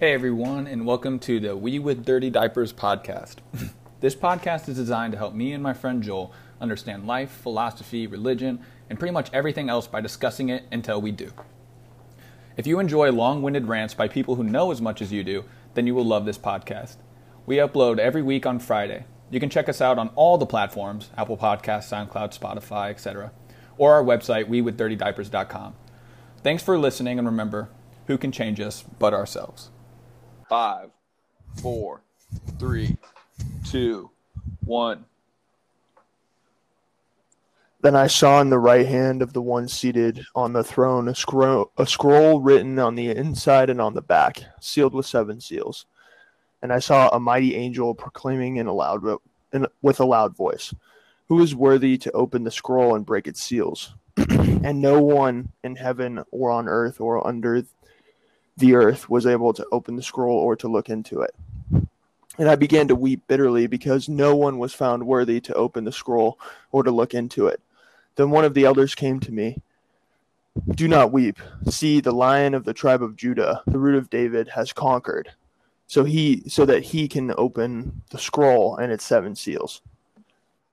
Hey everyone, and welcome to the We with Dirty Diapers podcast. this podcast is designed to help me and my friend Joel understand life, philosophy, religion, and pretty much everything else by discussing it until we do. If you enjoy long winded rants by people who know as much as you do, then you will love this podcast. We upload every week on Friday. You can check us out on all the platforms Apple Podcasts, SoundCloud, Spotify, etc., or our website, wewithdirtydiapers.com. Thanks for listening, and remember, who can change us but ourselves? Five, four, three, two, one. Then I saw in the right hand of the one seated on the throne a scroll, a scroll written on the inside and on the back, sealed with seven seals. And I saw a mighty angel proclaiming in a loud in, with a loud voice, "Who is worthy to open the scroll and break its seals?" and no one in heaven or on earth or under the earth was able to open the scroll or to look into it. And I began to weep bitterly because no one was found worthy to open the scroll or to look into it. Then one of the elders came to me. Do not weep. See, the lion of the tribe of Judah, the root of David, has conquered, so he so that he can open the scroll and its seven seals.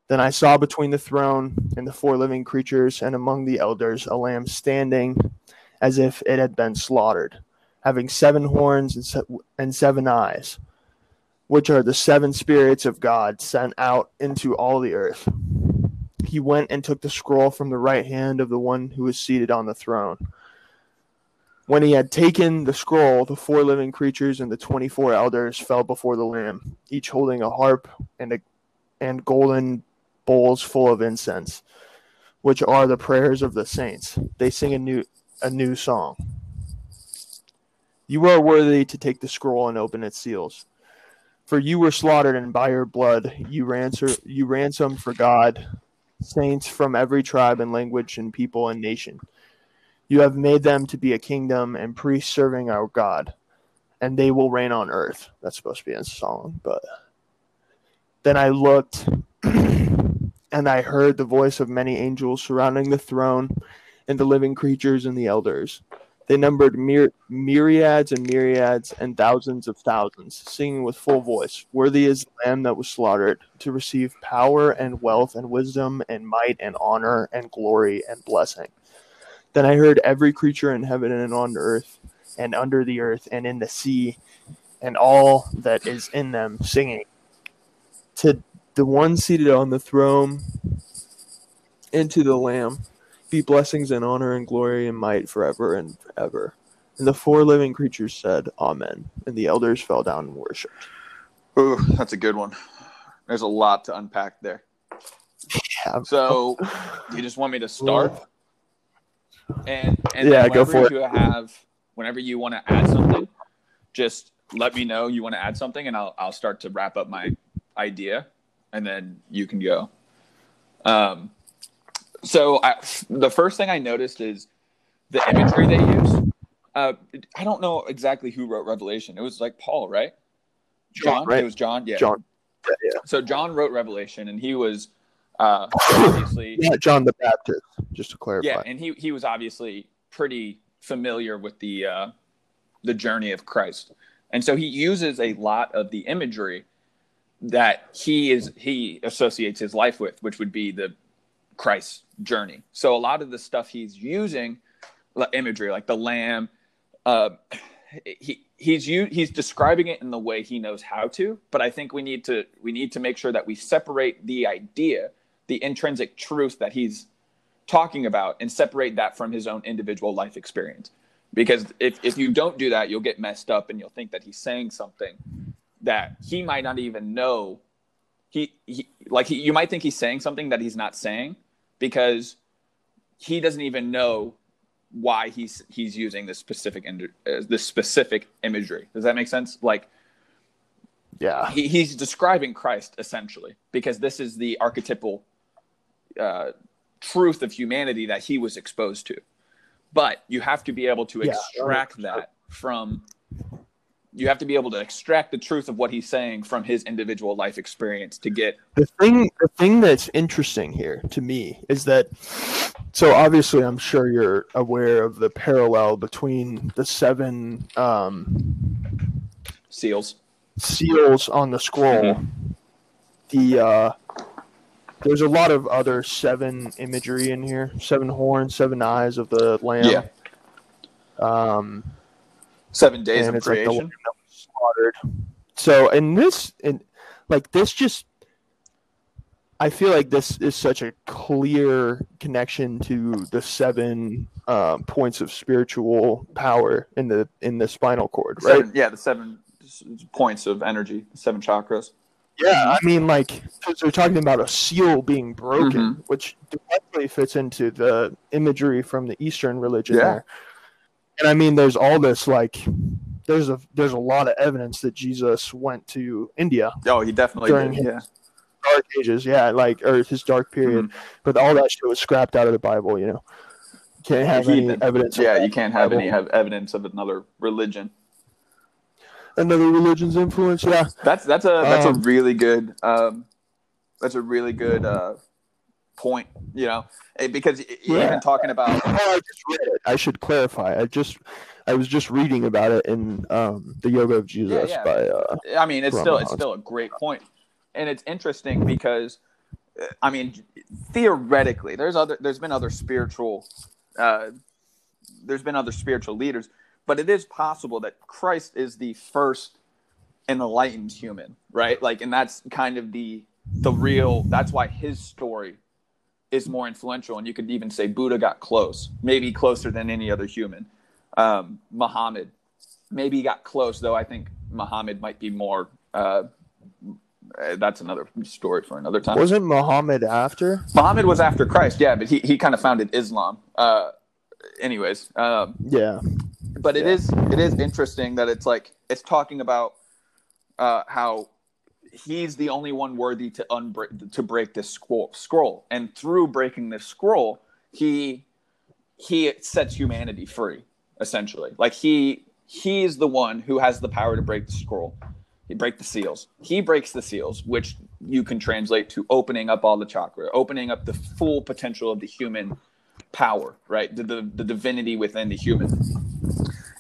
Then I saw between the throne and the four living creatures and among the elders a lamb standing as if it had been slaughtered having seven horns and, se- and seven eyes, which are the seven spirits of God sent out into all the earth. He went and took the scroll from the right hand of the one who was seated on the throne. When he had taken the scroll, the four living creatures and the twenty four elders fell before the Lamb, each holding a harp and a and golden bowls full of incense, which are the prayers of the saints. They sing a new a new song. You are worthy to take the scroll and open its seals. For you were slaughtered, and by your blood you ransom you ransomed for God saints from every tribe and language and people and nation. You have made them to be a kingdom and priests serving our God, and they will reign on earth. That's supposed to be in song, but then I looked and I heard the voice of many angels surrounding the throne and the living creatures and the elders. They numbered myr- myriads and myriads and thousands of thousands, singing with full voice, Worthy is the Lamb that was slaughtered, to receive power and wealth and wisdom and might and honor and glory and blessing. Then I heard every creature in heaven and on earth and under the earth and in the sea and all that is in them singing to the one seated on the throne and to the Lamb be blessings and honor and glory and might forever and ever. And the four living creatures said, Amen. And the elders fell down and worshipped. Ooh, that's a good one. There's a lot to unpack there. Yeah. So, you just want me to start? And and Yeah, go for you have whenever you want to add something, just let me know you want to add something, and I'll I'll start to wrap up my idea, and then you can go. Um, so I, the first thing I noticed is the imagery they use. Uh, I don't know exactly who wrote Revelation. It was like Paul, right? John, right? It was John. Yeah. John. Yeah, yeah. So John wrote Revelation, and he was uh, obviously Not John the Baptist, just to clarify. yeah, and he he was obviously pretty familiar with the uh, the journey of Christ, and so he uses a lot of the imagery that he is he associates his life with, which would be the Christ's journey. So a lot of the stuff he's using, imagery like the lamb, uh, he he's he's describing it in the way he knows how to. But I think we need to we need to make sure that we separate the idea, the intrinsic truth that he's talking about, and separate that from his own individual life experience. Because if if you don't do that, you'll get messed up, and you'll think that he's saying something that he might not even know. He, he like he, you might think he's saying something that he's not saying because he doesn't even know why he's he's using this specific uh, this specific imagery. Does that make sense? Like yeah. he, he's describing Christ essentially because this is the archetypal uh, truth of humanity that he was exposed to. But you have to be able to Yeah, extract that from. You have to be able to extract the truth of what he's saying from his individual life experience to get The thing the thing that's interesting here to me is that so obviously I'm sure you're aware of the parallel between the seven um seals. seals on the scroll. Mhm. The uh, there's a lot of other seven imagery in here. Seven horns, seven eyes of the lamb. Yeah. Um, Seven days and of like creation. was slaughtered. So, in this, in like this, just I feel like this is such a clear connection to the seven uh, points of spiritual power in the in the spinal cord, right? Seven, yeah, the seven points of energy, seven chakras. Yeah, I mean, like, because they're talking about a seal being broken, Mhm. which directly fits into the imagery from the Eastern religion Yeah. there. And I mean, there's all this like, there's a there's a lot of evidence that Jesus went to India Oh, he definitely During did. his- Yeah. dark ages, yeah, like or his dark period, Mm-hmm. but all that shit was scrapped out of the Bible, you know. Can't have any evidence. Yeah, you can't have Bible. any have evidence of another religion. another religion's influence. Yeah, That's that's a that's a Um, really good um, that's a really good uh, point. You know, Eh, because Yeah. even talking about Oh, I just read it. I should clarify. I just, I was just reading about it in um, the Yoga of Jesus yeah. by. Uh, I mean, it's still it's still a great point, and it's interesting because, uh, I mean, theoretically, there's other there's been other spiritual, uh, there's been other spiritual leaders, but it is possible that Christ is the first enlightened human, right? Like, and that's kind of the the real. That's why his story is more influential, and you could even say Buddha got close, maybe closer than any other human. Um, Muhammad maybe he got close though i think muhammad might be more uh, that's another story for another time wasn't Muhammad after? muhammad was after christ yeah but he, he kind of founded islam uh, anyways um, Yeah, but it Yeah. is it is interesting that it's like it's talking about uh, how he's the only one worthy to unbreak to break this scroll scroll. And through breaking this scroll he he sets humanity free essentially. Like he he's the one who has the power to break the scroll he break the seals. He breaks the seals which you can translate to opening up all the chakra opening up the full potential of the human power right? The, the, the divinity within the human.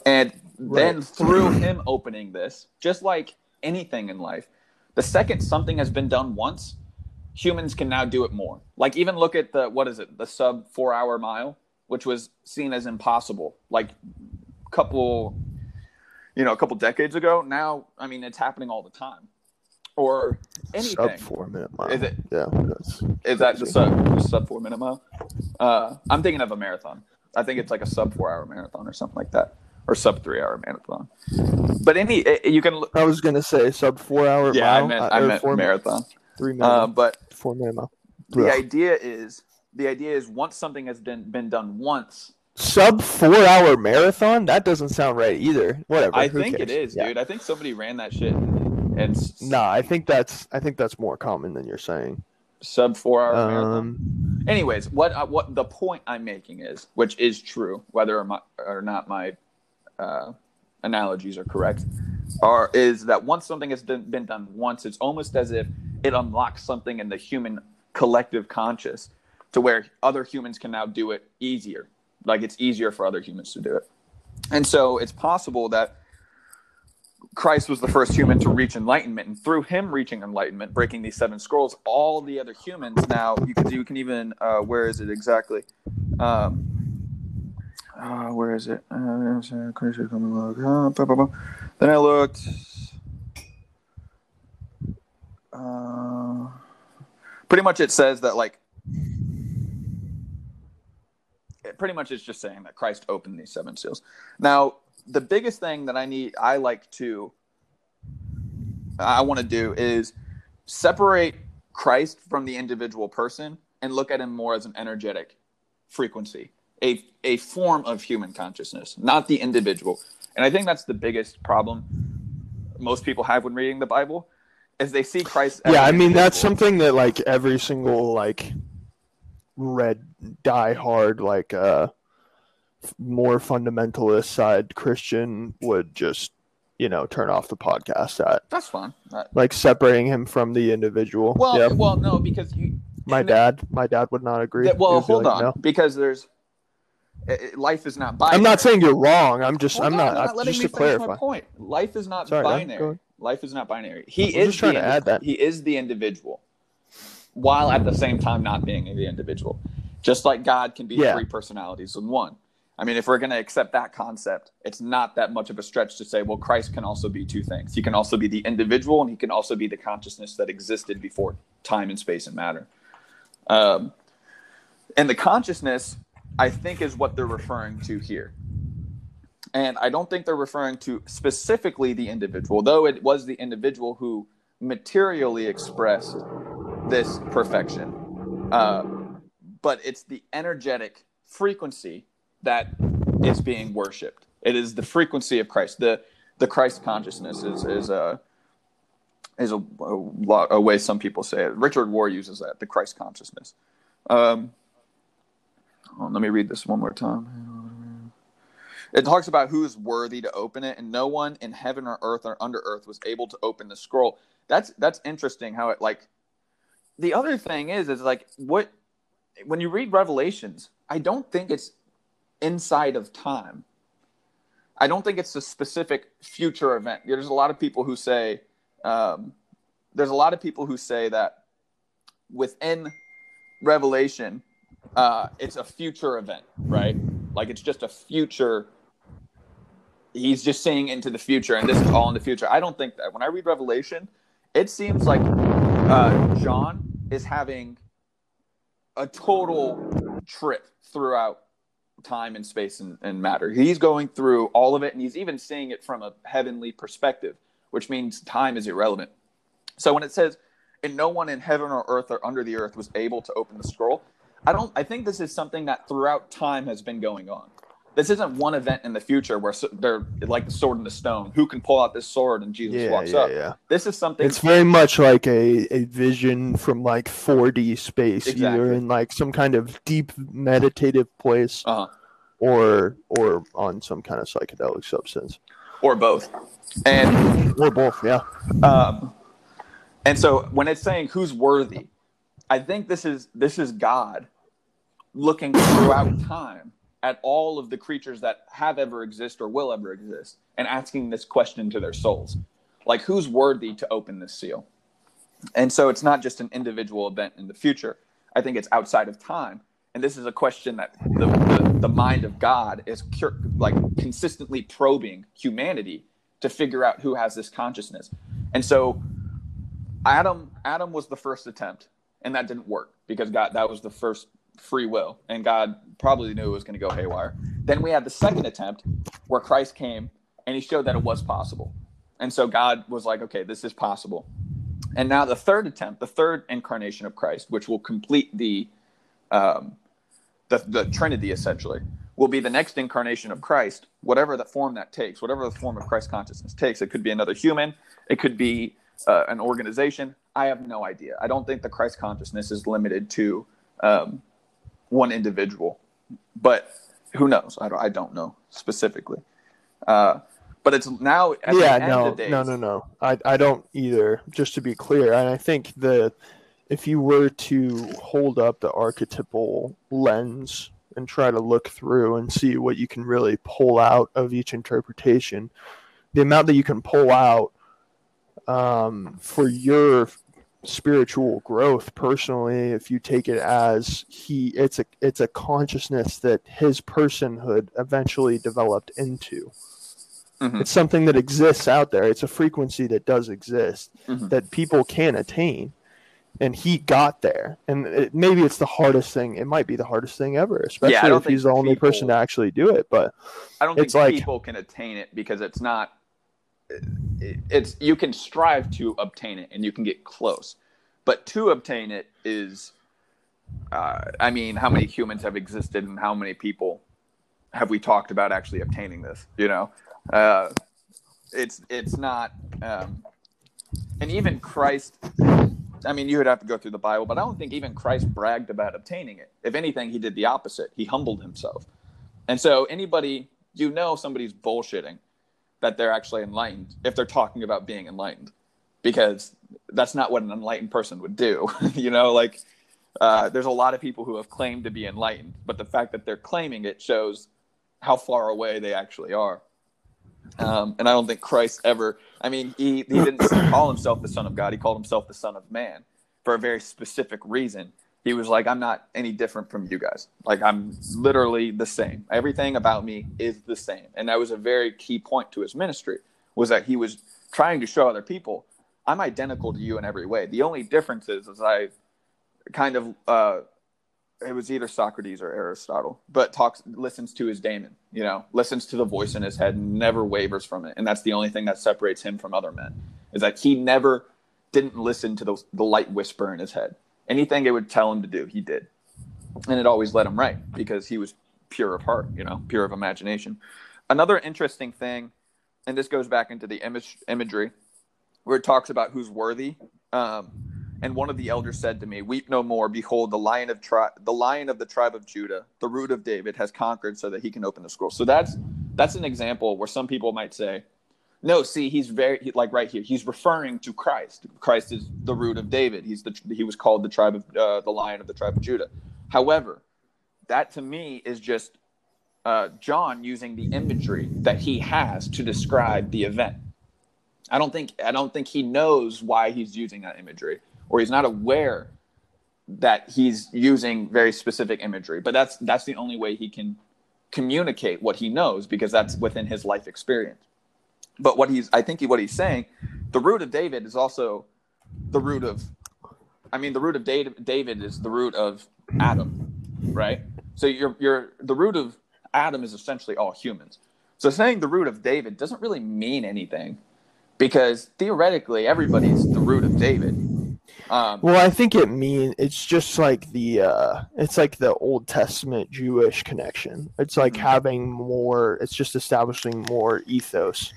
And then through him opening this just like anything in life the second something has been done once humans can now do it more. Like even look at the what is it? The sub four hour mile which was seen as impossible. Like couple you know a couple decades ago now i mean it's happening all the time. Or anything. Sub four minute mile. Is it- Yeah, that's is that the sub, the sub four minute mile? Uh, i'm thinking of a marathon. I think it's like a sub four hour marathon or something like that or sub three hour marathon but any eh, you can look I was gonna say sub four hour yeah i meant uh, i meant four marathon three minute, uh, but four minute mile. the idea is the idea is once something has been, been done once Sub four hour marathon? That doesn't sound right either. Whatever. i think it cares? is Yeah. dude i think somebody ran that shit and Nah, I think that's I think that's more common than you're saying. sub four hour marathon Um, anyways what uh, what the point i'm making is which is true whether or, my, or not my uh, analogies are correct are is that once something has been, been done once it's almost as if it unlocks something in the human collective conscious to where other humans can now do it easier like it's easier for other humans to do it and so it's possible that Christ was the first human to reach enlightenment, and through him reaching enlightenment, breaking these seven scrolls, all the other humans now you can you can even uh, where is it exactly? Um, uh, where is it? Uh, then I looked. Uh, pretty much, it says that like. It pretty much is just saying that Christ opened these seven seals. Now, the biggest thing that I need, I like to, I want to do is separate Christ from the individual person and look at him more as an energetic frequency, a, a form of human consciousness, not the individual. And I think that's the biggest problem most people have when reading the Bible is they see Christ. as yeah, I an mean that's something that like every single like red die hard like uh more fundamentalist side Christian would just you know turn off the podcast at That's fine. Uh, like separating him from the individual. well, yeah. well, no, because you, my dad, my dad would not agree. That- well, hold like, on, no. because there's life is not binary. I'm not saying you're wrong. I'm just Hold I'm on, not, I- letting just me to finish clarify. my point. Life is not Sorry, binary. Life is not binary. He I'm is trying to add that. He is the individual, while at the same time not being the individual. Just like God can be Yeah. three personalities in one. I mean, if we're going to accept that concept, it's not that much of a stretch to say, well, Christ can also be two things. He can also be the individual, and he can also be the consciousness that existed before time and space and matter. Um, and the consciousness, I think, is what they're referring to here. And I don't think they're referring to specifically the individual, though it was the individual who materially expressed this perfection. Uh, but it's the energetic frequency that is being worshipped. It is the frequency of Christ. The the Christ consciousness is is a is a, a, lot, a way some people say it. Richard Rohr uses that, the Christ consciousness. Um, on, let me read this one more time. It talks about who's worthy to open it, and no one in heaven or earth or under earth was able to open the scroll. That's that's interesting. How it like. The other thing is, is like what when you read Revelations, I don't think it's inside of time. I don't think it's a specific future event. There's a lot of people who say, um, there's a lot of people who say that within Revelation, uh, it's a future event, right? Like it's just a future. He's just seeing into the future, and this is all in the future. I don't think that. When I read Revelation, it seems like uh, John is having a total trip throughout time and space and, and matter. He's going through all of it, and he's even seeing it from a heavenly perspective, which means time is irrelevant. So when it says, "And no one in heaven or earth or under the earth was able to open the scroll," I don't. I think this is something that throughout time has been going on. This isn't one event in the future where so- they're like the sword and the stone. Who can pull out this sword and Jesus Yeah, walks yeah, up? yeah. This is something. It's very much like a, a vision from like 4D space, exactly. either in like some kind of deep meditative place uh-huh. or or on some kind of psychedelic substance. or both. And Or both, yeah. Um, and so when it's saying who's worthy, I think this is this is God looking throughout time at all of the creatures that have ever exist or will ever exist and asking this question to their souls. Like who's worthy to open this seal? And so it's not just an individual event in the future. I think it's outside of time. And this is a question that the, the, the mind of God is cur- like consistently probing humanity to figure out who has this consciousness. And so Adam Adam was the first attempt, and that didn't work because God that was the first free will, and God probably knew it was going to go haywire. Then we had the second attempt where Christ came and he showed that it was possible. And so God was like, okay, this is possible. And now the third attempt, the third incarnation of Christ, which will complete the um, the, the Trinity essentially, will be the next incarnation of Christ, whatever the form that takes, whatever the form of Christ consciousness takes. It could be another human, it could be uh, an organization. I have no idea. I don't think the Christ consciousness is limited to um, one individual, but who knows? I don't, I don't know specifically. Uh, but it's now at yeah, the end no, days. no, no, no. I, I don't either. Just to be clear, and I think the if you were to hold up the archetypal lens and try to look through and see what you can really pull out of each interpretation, the amount that you can pull out um, for your spiritual growth personally if you take it as he it's a it's a consciousness that his personhood eventually developed into Mhm. it's something that exists out there it's a frequency that does exist Mhm. that people can attain and he got there and it, maybe it's the hardest thing it might be the hardest thing ever especially don't if he's the only person to actually do it but I don't think like- people can attain it because it's not. It- It's you can strive to obtain it and you can get close, but to obtain it is, uh, I mean, how many humans have existed and how many people have we talked about actually obtaining this? You know, uh, it's it's not, um, and even Christ. I mean, you would have to go through the Bible, but I don't think even Christ bragged about obtaining it. If anything, he did the opposite. He humbled himself. And so anybody, you know, somebody's bullshitting that they're actually enlightened if they're talking about being enlightened, because that's not what an enlightened person would do. you know, like Uh, there's a lot of people who have claimed to be enlightened, but the fact that they're claiming it shows how far away they actually are. Um, and I don't think Christ ever, I mean, he, he didn't call himself the Son of God, he called himself the Son of Man for a very specific reason. He was like, I'm not any different from you guys. Like, I'm literally the same. Everything about me is the same. And that was a very key point to his ministry, was that he was trying to show other people, I'm identical to you in every way. The only difference is, is I kind of uh, it was either Socrates or Aristotle, but talks listens to his daemon, you know, listens to the voice in his head, never wavers from it, and that's the only thing that separates him from other men is that he never didn't listen to the, the light whisper in his head. Anything it would tell him to do, he did, and it always led him right because he was pure of heart, you know, pure of imagination. Another interesting thing, and this goes back into the image imagery, where it talks about who's worthy. Um, and one of the elders said to me, "Weep no more. Behold, the lion of tri- the lion of the tribe of Judah, the root of David, has conquered, so that he can open the scroll." So that's that's an example where some people might say, "No, see, he's very he, like right here. He's referring to Christ. Christ is the root of David. He's the he was called the tribe of uh, the lion of the tribe of Judah." However, that to me is just uh, John using the imagery that he has to describe the event. I don't think I don't think he knows why he's using that imagery or he's not aware that he's using very specific imagery. But that's that's the only way he can communicate what he knows because that's within his life experience. But what he's I think what he's saying, the root of David is also the root of I mean the root of David is the root of Adam, right? So you're you're the root of Adam is essentially all humans. So saying the root of David doesn't really mean anything because theoretically everybody's the root of David um, well, I think it mean it's just like the uh, it's like the Old Testament Jewish connection. It's like mm-hmm. having more. It's just establishing more ethos,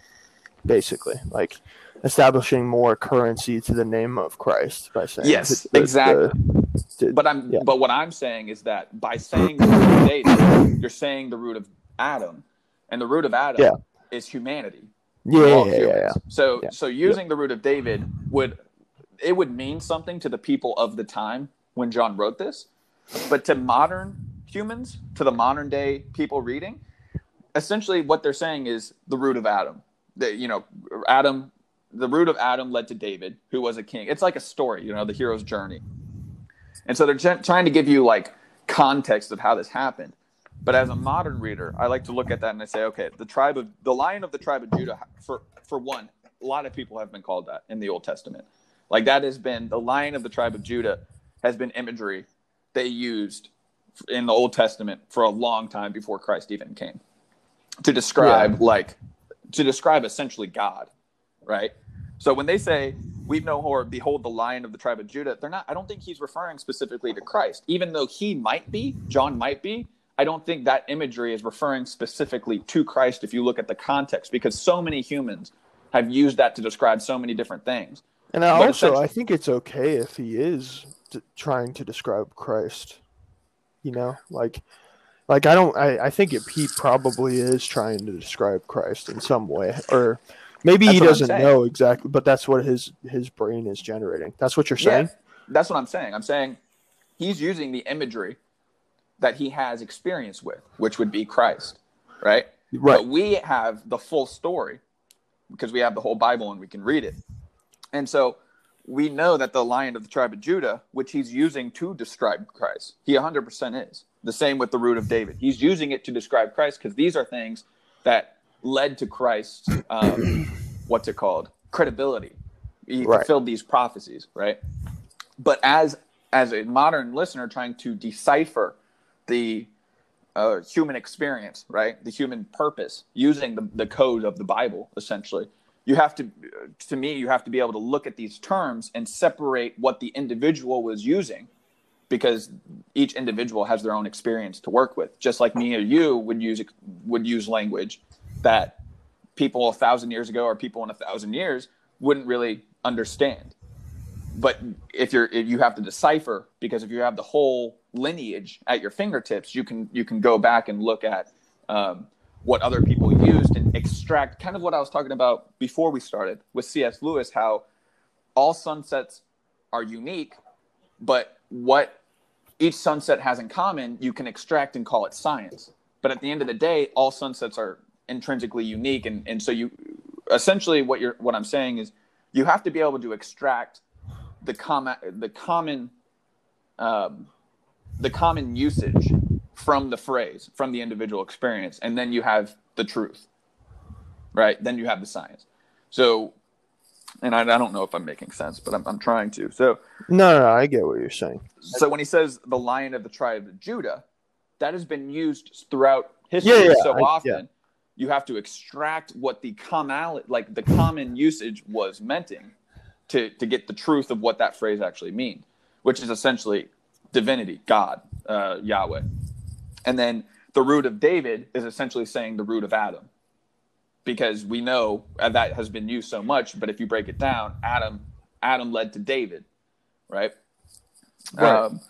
basically, like establishing more currency to the name of Christ by saying yes, the, exactly. The, the, but I'm yeah. but what I'm saying is that by saying the root of David, you're saying the root of Adam, and the root of Adam yeah. is humanity. Yeah, yeah, yeah, yeah, So so using the root of David would it would mean something to the people of the time when John wrote this, but to modern humans, to the modern day people reading, essentially what they're saying is the root of Adam. That you know, Adam, the root of Adam led to David, who was a king. It's like a story, you know, the hero's journey. And so they're trying to give you like context of how this happened. But as a modern reader, I like to look at that and I say, okay, the tribe of the lion of the tribe of Judah, for for one, a lot of people have been called that in the Old Testament. Like that has been the lion of the tribe of Judah has been imagery they used in the Old Testament for a long time before Christ even came to describe yeah. like to describe essentially God, right? So when they say we've no horror, behold the lion of the tribe of Judah, they're not I don't think he's referring specifically to Christ. Even though he might be, John might be, I don't think that imagery is referring specifically to Christ if you look at the context, because so many humans have used that to describe so many different things. And I also, I think it's okay if he is t- trying to describe Christ. You know, like, like I don't, I, I think it, he probably is trying to describe Christ in some way, or maybe that's he doesn't know exactly, but that's what his his brain is generating. That's what you're saying. Yeah, that's what I'm saying. I'm saying he's using the imagery that he has experience with, which would be Christ, right? Right. But we have the full story because we have the whole Bible and we can read it. And so we know that the lion of the tribe of Judah, which he's using to describe Christ, he 100% is. The same with the root of David. He's using it to describe Christ because these are things that led to Christ. um, what's it called? Credibility. He right. fulfilled these prophecies, right? But as as a modern listener trying to decipher the uh, human experience, right? The human purpose using the, the code of the Bible, essentially, you have to to me you have to be able to look at these terms and separate what the individual was using because each individual has their own experience to work with just like me or you would use would use language that people a thousand years ago or people in a thousand years wouldn't really understand but if you're if you have to decipher because if you have the whole lineage at your fingertips you can you can go back and look at um, what other people used and extract kind of what I was talking about before we started with C.S. Lewis, how all sunsets are unique, but what each sunset has in common, you can extract and call it science. But at the end of the day, all sunsets are intrinsically unique, and and so you essentially what you're what I'm saying is you have to be able to extract the common the common um, the common usage from the phrase from the individual experience and then you have the truth right then you have the science so and I, I don't know if i'm making sense but I'm, I'm trying to so No, no, I get what you're saying. so when he says the lion of the tribe of judah that has been used throughout history Yeah, yeah, so I- often yeah. you have to extract what the common like the common usage was menting to to get the truth of what that phrase actually means which is essentially divinity god uh, yahweh and then the root of david is essentially saying the root of adam because we know uh, that has been used so much but if you break it down adam adam led to david right, Right. Um,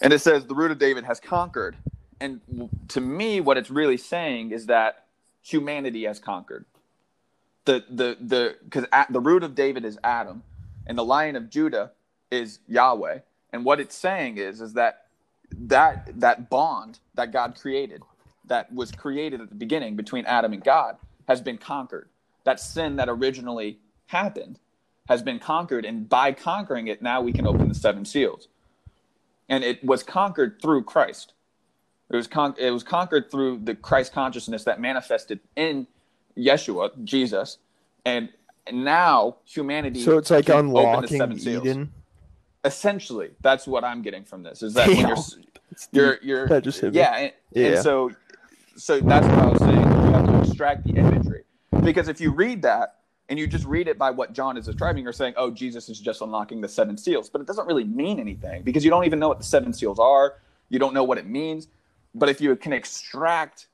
and it says the root of david has conquered. And to me what it's really saying is that humanity has conquered. The the the because the root of david is adam and the lion of judah is yahweh. And what it's saying is is that that that bond that god created that was created at the beginning between adam and god has been conquered that sin that originally happened has been conquered and by conquering it now we can open the seven seals and it was conquered through christ it was con- it was conquered through the christ consciousness that manifested in yeshua jesus and now humanity So it's like can open the unlocking seven seals Eden. essentially that's what i'm getting from this is that when you're you're you're That just hit me. yeah and, Yeah. and so so that's what i was saying you have to extract the imagery because if you read that and you just read it by what john is describing you're saying oh jesus is just unlocking the seven seals. But it doesn't really mean anything because you don't even know what the seven seals are. You don't know what it means. But if you can extract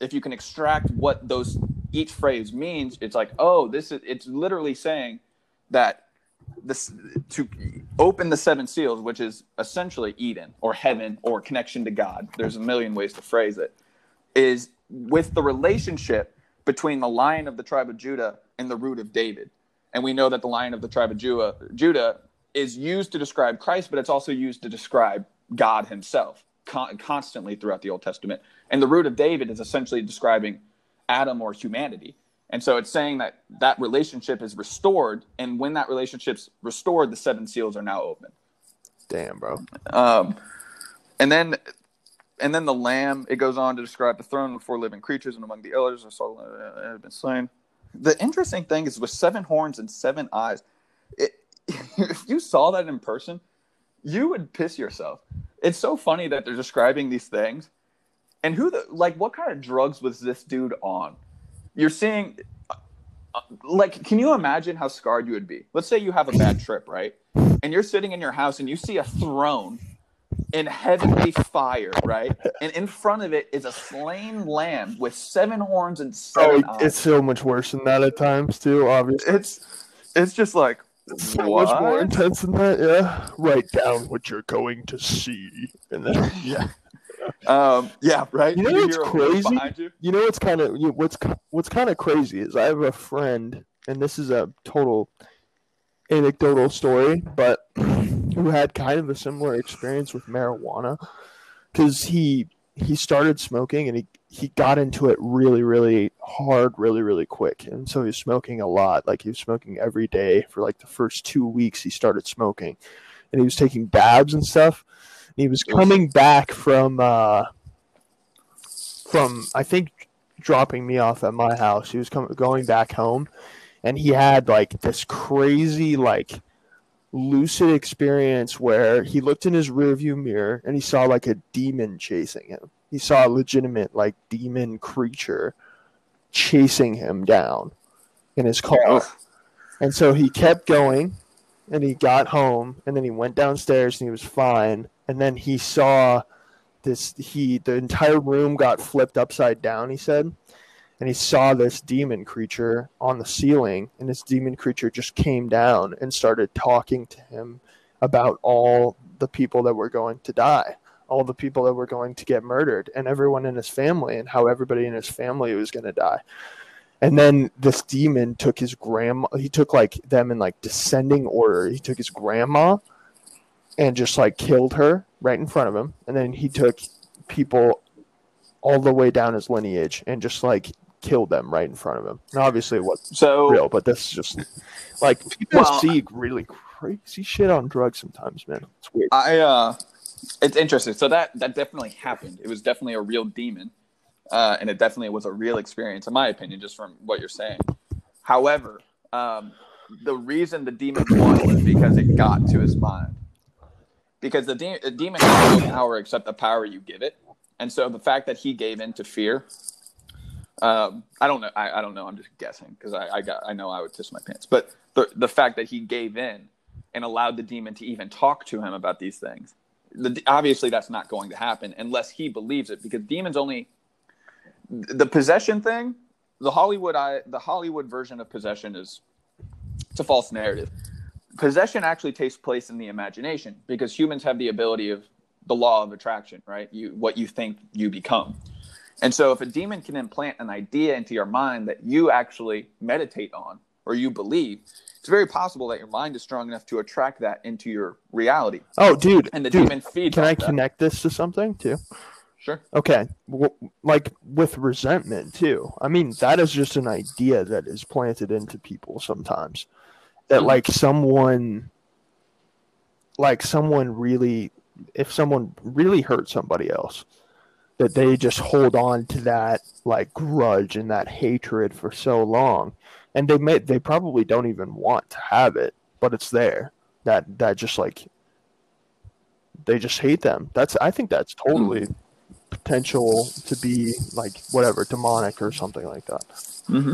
if you can extract what those each phrase means it's like oh this is it's literally saying that this to open the seven seals which is essentially eden or heaven or connection to god. There's a million ways to phrase it is with the relationship between the lion of the tribe of judah and the root of david. And we know that the lion of the tribe of judah, judah is used to describe christ but it's also used to describe god himself con- constantly throughout the old testament. And the root of david is essentially describing adam or humanity. And so it's saying that that relationship is restored and when that relationship's restored the seven seals are now open. Damn, bro. um, and then and then the lamb it goes on to describe the throne with four living creatures and among the elders I saw uh, had been slain. The interesting thing is with seven horns and seven eyes it, if you saw that in person you would piss yourself. It's so funny that they're describing these things. And who the like what kind of drugs was this dude on? You're seeing uh, like can you imagine how scarred you would be? Let's say you have a bad trip right? And you're sitting in your house and you see a throne in heavenly fire right and in front of it is a slain lamb with seven horns and seven Oh, eyes it's so much worse than that at times too. Obviously, it's it's just like it's so much more intense than that. Yeah, write down what you're going to see, and then yeah. um yeah right You know what's hear a voice crazy? you You know what's kind of what's what's kind of crazy is I have a friend, and this is a total anecdotal story, but who had kind of a similar experience with marijuana, because he he started smoking and he he got into it really really hard, really really quick, and so he was smoking a lot. Like he was smoking every day for like the first two weeks. He started smoking, and he was taking dabs and stuff. And he was coming back from. uh from I think dropping me off at my house. He was coming going back home, and he had like this crazy like lucid experience where he looked in his rearview mirror and he saw like a demon chasing him. He saw a legitimate like demon creature chasing him down in his car. And so he kept going and he got home and then he went downstairs and he was fine. And then he saw this he the entire room got flipped upside down, he said. And he saw this demon creature on the ceiling, and this demon creature just came down and started talking to him about all the people that were going to die, all the people that were going to get murdered, and everyone in his family, and how everybody in his family was going to die. And then this demon took his grandma, he took like them in like descending order. He took his grandma and just like killed her right in front of him, and then he took people all the way down his lineage and just like killed them right in front of him. And obviously, it wasn't So real, but that's just like people Well- see really crazy shit on drugs sometimes, man. It's weird. I uh it's interesting. So that that definitely happened. It was definitely a real demon. Uh, and it definitely was a real experience, in my opinion, just from what you're saying. However, um, the reason the demon won was because it got to his mind. Because the, de- the demon has no power except the power you give it, and so the fact that he gave in to fear, um, I don't know. I, I don't know. I'm just guessing because I, I got I know I would piss my pants. But the the fact that he gave in and allowed the demon to even talk to him about these things, the, obviously that's not going to happen unless he believes it. Because demons only the possession thing. The Hollywood I the Hollywood version of possession is it's a false narrative. Possession actually takes place in the imagination because humans have the ability of the law of attraction, right? You what you think you become. And so if a demon can implant an idea into your mind that you actually meditate on or you believe, it's very possible that your mind is strong enough to attract that into your reality. Oh, dude, And the dude, demon feeds can I that. connect this to something too? Sure. Okay, w- like with resentment too. I mean, that is just an idea that is planted into people sometimes. That Mhm. like someone, like someone really, if someone really hurt somebody else, that they just hold on to that like grudge and that hatred for so long, and they may they probably don't even want to have it, but it's there. That that just like they just hate them. That's I think that's totally potential to be like whatever demonic or something like that. Mm-hmm.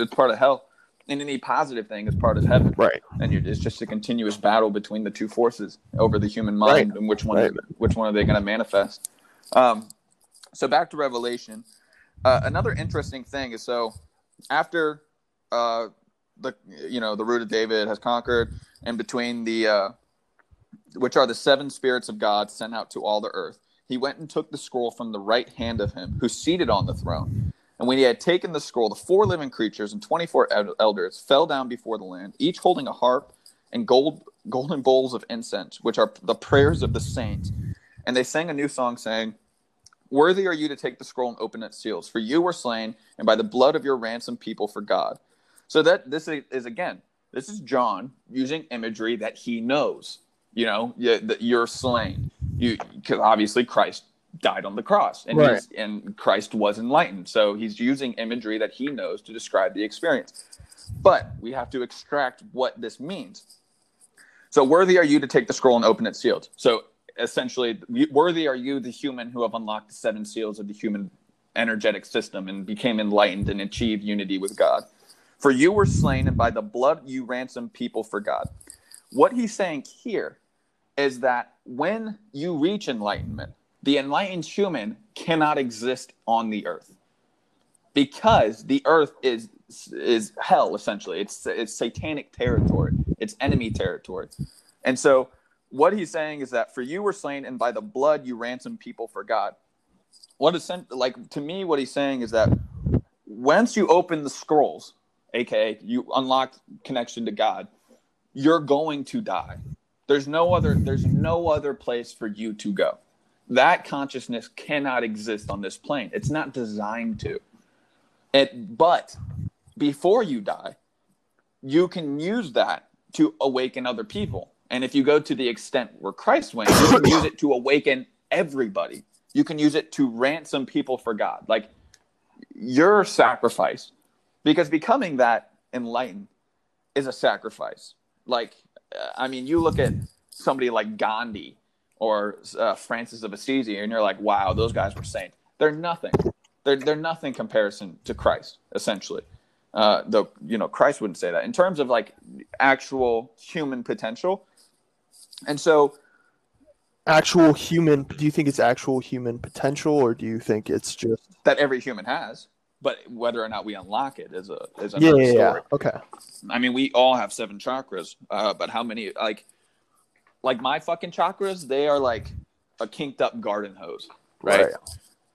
It's part of hell. And any positive thing is part of heaven. Right. and you're, it's just a continuous battle between the two forces over the human mind and which one Right. which one are they going to manifest um, so back to revelation uh, another interesting thing is so after uh, the you know the root of david has conquered and between the uh, which are the seven spirits of god sent out to all the earth he went and took the scroll from the right hand of him who seated on the throne and when he had taken the scroll, the four living creatures and 24 elders fell down before the land, each holding a harp and gold, golden bowls of incense, which are the prayers of the saints. And they sang a new song, saying, Worthy are you to take the scroll and open its seals, for you were slain, and by the blood of your ransomed people for God. So that this is, is again, this is John using imagery that he knows. You know, you, that you're slain. You, because obviously Christ died on the cross, and Right. and Christ was enlightened. So he's using imagery that he knows to describe the experience. But we have to extract what this means. So worthy are you to take the scroll and open its seals. So essentially, worthy are you, the human who have unlocked the seven seals of the human energetic system and became enlightened and achieved unity with God. For you were slain, and by the blood you ransomed people for God. What he's saying here is that when you reach enlightenment, the enlightened human cannot exist on the earth because the earth is is hell essentially. It's it's satanic territory. It's enemy territory. And so what he's saying is that for you were slain and by the blood you ransomed people for God. What is like to me what he's saying is that once you open the scrolls, aka you unlock connection to God, you're going to die. There's no other there's no other place for you to go. That consciousness cannot exist on this plane. It's not designed to. It but before you die, you can use that to awaken other people. And if you go to the extent where Christ went, you can use it to awaken everybody. You can use it to ransom people for God. Like your sacrifice, because becoming that enlightened is a sacrifice. Like, uh, I mean, you look at somebody like Gandhi or uh, Francis of Assisi, and you're like, wow, those guys were saints. They're nothing. They're, they're nothing comparison to Christ, essentially. Uh, though, you know, Christ wouldn't say that in terms of like actual human potential. And so, Actual human do you think it's actual human potential or do you think it's just that every human has, but whether or not we unlock it is a is Yeah, another yeah, yeah. story. Okay. I mean, we all have seven chakras, uh, but how many? Like, like my fucking chakras, they are like a kinked up garden hose, right? Right.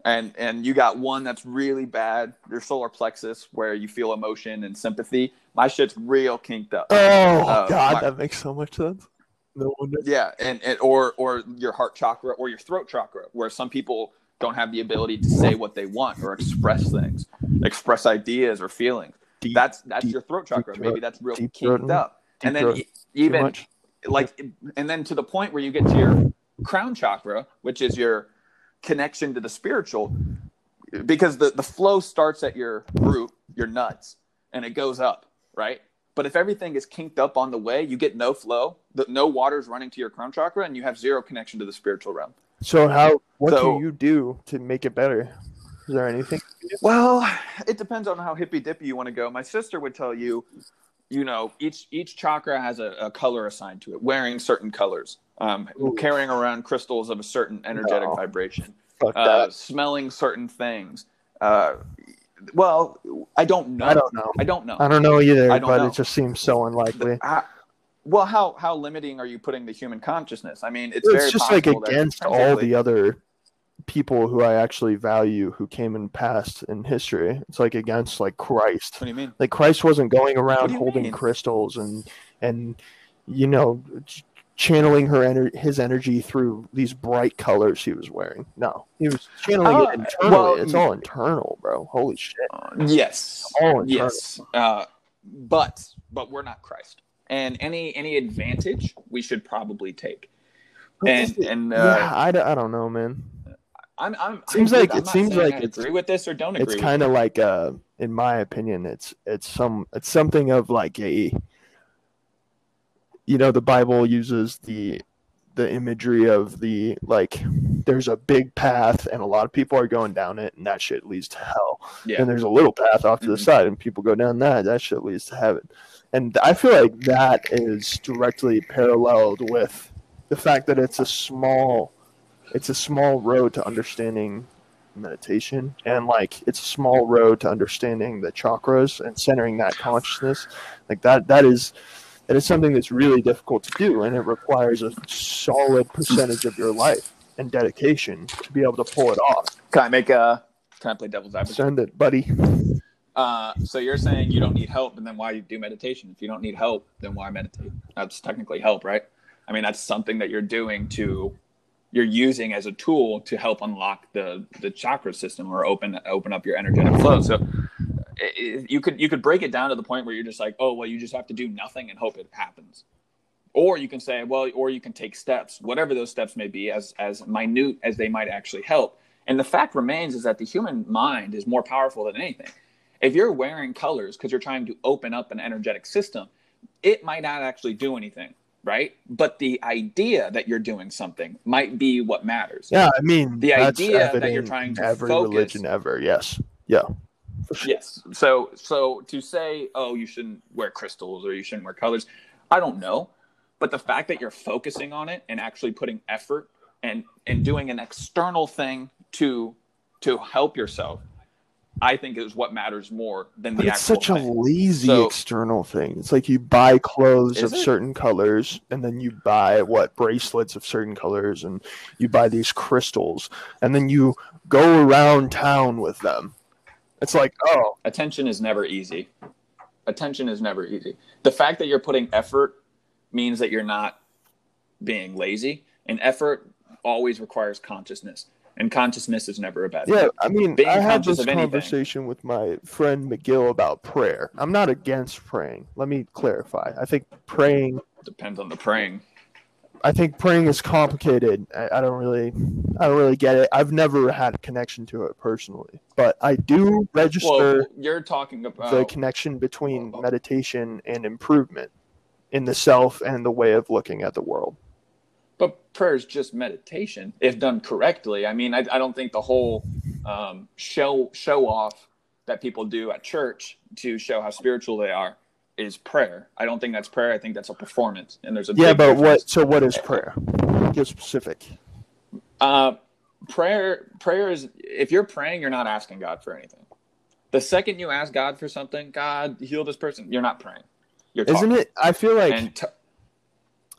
And and you got one that's really bad, your solar plexus, where you feel emotion and sympathy. My shit's real kinked up. Oh Uh, god, my- that makes so much sense. No wonder. Yeah, and, and or or your heart chakra or your throat chakra, where some people don't have the ability to say what they want or express things, express ideas or feelings. Deep, That's that's deep- your throat chakra. throat- Maybe that's real kinked throating, up. And then throat. even like and then to the point where you get to your crown chakra which is your connection to the spiritual because the, the flow starts at your root your nuts and it goes up right but if everything is kinked up on the way you get no flow the, no water's running to your crown chakra and you have zero connection to the spiritual realm So how? What So- do you do to make it better? Is there anything? Well, it depends on how hippy dippy you want to go. My sister would tell you, you know, each each chakra has a, a color assigned to it, wearing certain colors, um, Ooh. carrying around crystals of a certain energetic No. vibration, uh, smelling certain things. Uh, well, I don't know. I don't know. I don't know. I don't know either, don't but know. it just seems so unlikely. How- well, how how limiting are you putting the human consciousness? I mean, it's, It's, just like against all the other people who I actually value who came in past in history. It's like against like Christ. What do you mean? Like Christ wasn't going around holding mean? crystals and and you know channeling her ener- his energy through these bright colors he was wearing. No, he was channeling Uh, it internally. well, it's all internal, bro. Holy shit! Yes. All internal. Yes. Uh, but but we're not Christ. And any any advantage we should probably take. And and uh, yeah, I, d- I don't know, man. I'm I'm Seems I'm, like- I'm it seems like I it's- agree with this or don't agree. It's kind of like uh in my opinion it's it's some it's something of like a you know the bible uses the the imagery of the like there's a big path and a lot of people are going down it and that shit leads to hell Yeah. and there's a little path off to the Mhm. side and people go down that that shit leads to heaven and i feel like that is directly paralleled with the fact that it's a small it's a small road to understanding meditation and like it's a small road to understanding the chakras and centering that consciousness like that that is that is something that's really difficult to do and it requires a solid percentage of your life and dedication to be able to pull it off Can I make a can I play devil's advocate? send it buddy Uh, so you're saying you don't need help, and then why you do meditation? If you don't need help, then why meditate? That's technically help, right? I mean, that's something that you're doing to you're using as a tool to help unlock the the chakra system or open open up your energetic flow. So you could you could break it down to the point where you're just like, oh well, you just have to do nothing and hope it happens. Or you can say, well, or you can take steps, whatever those steps may be, as as minute as they might actually help. And the fact remains is that the human mind is more powerful than anything if you're wearing colors because you're trying to open up an energetic system, it might not actually do anything, right? But the idea that you're doing something might be what matters. yeah i mean The idea that you're trying to every focus- religion ever yes yeah. Yes. So so to say, oh, you shouldn't wear crystals or you shouldn't wear colors, I don't know. But the fact that you're focusing on it and actually putting effort and and doing an external thing to to help yourself, I think is what matters more than the But it's such a thing. lazy So- external thing. It's like you buy clothes of it? certain colors, and then you buy what bracelets of certain colors, and you buy these crystals, and then you go around town with them. It's like, oh, attention is never easy. Attention is never easy. The fact that you're putting effort means that you're not being lazy, and effort always requires consciousness, and consciousness is never a bad thing. yeah. I mean, Being I had this anything. conversation with my friend McGill about prayer. I'm not against praying. Let me clarify. I think praying Depends on the praying. I think praying is complicated. I, I don't really, I don't really get it. I've never had a connection to it personally, but I do register Well, you're talking about the connection between meditation and improvement in the self and the way of looking at the world. But prayer is just meditation if done correctly. I mean, I, I don't think the whole um, show show off that people do at church to show how spiritual they are is prayer. I don't think that's prayer. I think that's a performance, and there's a Yeah, but difference. what? So what is prayer? Get specific. Uh, prayer prayer is if you're praying, you're not asking God for anything. The second you ask God for something, God heal this person, you're not praying. You're Isn't it? I feel like t-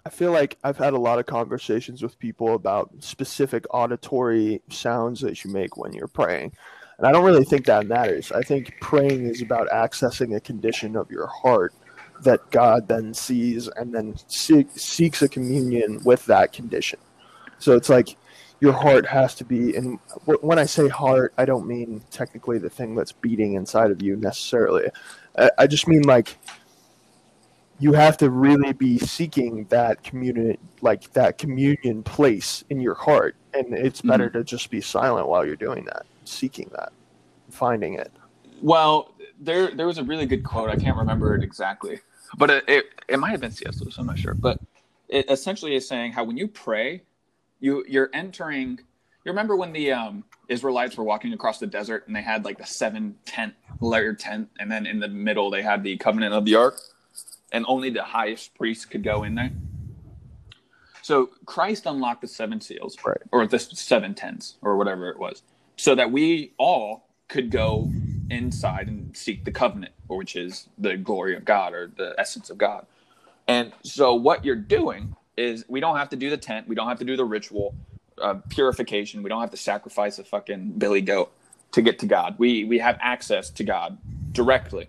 I feel like I've had a lot of conversations with people about specific auditory sounds that you make when you're praying. And I don't really think that matters. I think praying is about accessing a condition of your heart that God then sees and then seek, seeks a communion with that condition. So it's like your heart has to be and when I say heart, I don't mean technically the thing that's beating inside of you necessarily. I, just mean like you have to really be seeking that communion like that communion place in your heart and it's better mm-hmm. to just be silent while you're doing that seeking that finding it? Well there there was a really good quote. I can't remember it exactly. But it it, it might have been cs lewis i'm not sure. But it essentially is saying how when you pray you you're entering you remember when the um, Israelites were walking across the desert and they had like the seven tent layered tent, and then in the middle they had the covenant of the ark and only the highest priest could go in there. So Christ unlocked the seven seals, right. or the seven tents, or whatever it was, so that we all could go inside and seek the covenant, which is the glory of God or the essence of God. And so what you're doing is we don't have to do the tent, we don't have to do the ritual uh, purification, we don't have to sacrifice a fucking billy goat to get to God. We we have access to God directly.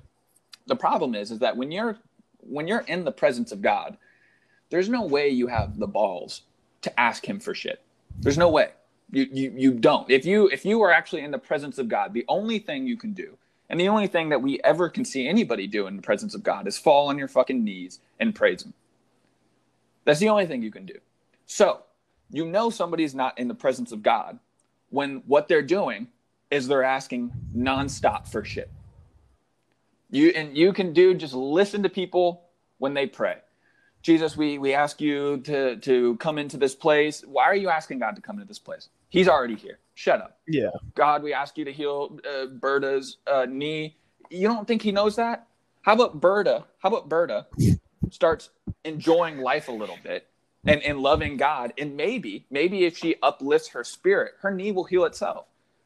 The problem is is that when you're when you're in the presence of God, there's no way you have the balls to ask him for shit. There's no way. You, you you don't. If you if you are actually in the presence of God, the only thing you can do, and the only thing that we ever can see anybody do in the presence of God is fall on your fucking knees and praise him. That's the only thing you can do. So, you know somebody's not in the presence of God when what they're doing is they're asking nonstop for shit. You and you can do just listen to people when they pray. Jesus, we we ask you to to come into this place. Why are you asking God to come into this place? He's already here. Shut up. Yeah. God, we ask you to heal uh, Berta's uh, knee. You don't think he knows that? How about Berta? How about Berta starts enjoying life a little bit and, and loving God? And maybe, maybe if she uplifts her spirit, her knee will heal itself,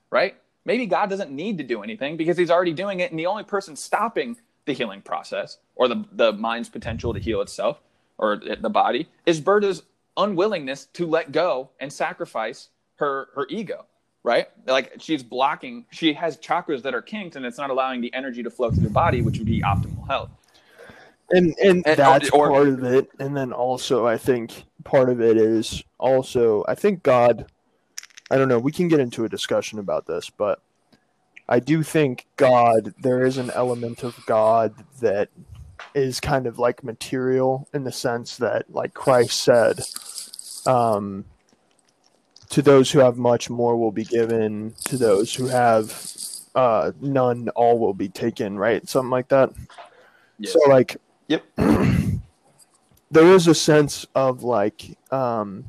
right? maybe God doesn't need to do anything because he's already doing it. And the only person stopping the healing process or the, the mind's potential to heal itself or the body is Berta's unwillingness to let go and sacrifice her, her ego, right? Like she's blocking, she has chakras that are kinked and it's not allowing the energy to flow through the body, which would be optimal health. And, and, and that's or, part of it. And then also, I think part of it is also, I think God I don't know. We can get into a discussion about this, but I do think God, there is an element of God that is kind of like material in the sense that, like Christ said, um, to those who have much, more will be given. To those who have uh, none, all will be taken. Right? Something like that. Yes. So, like, yep. there is a sense of like um,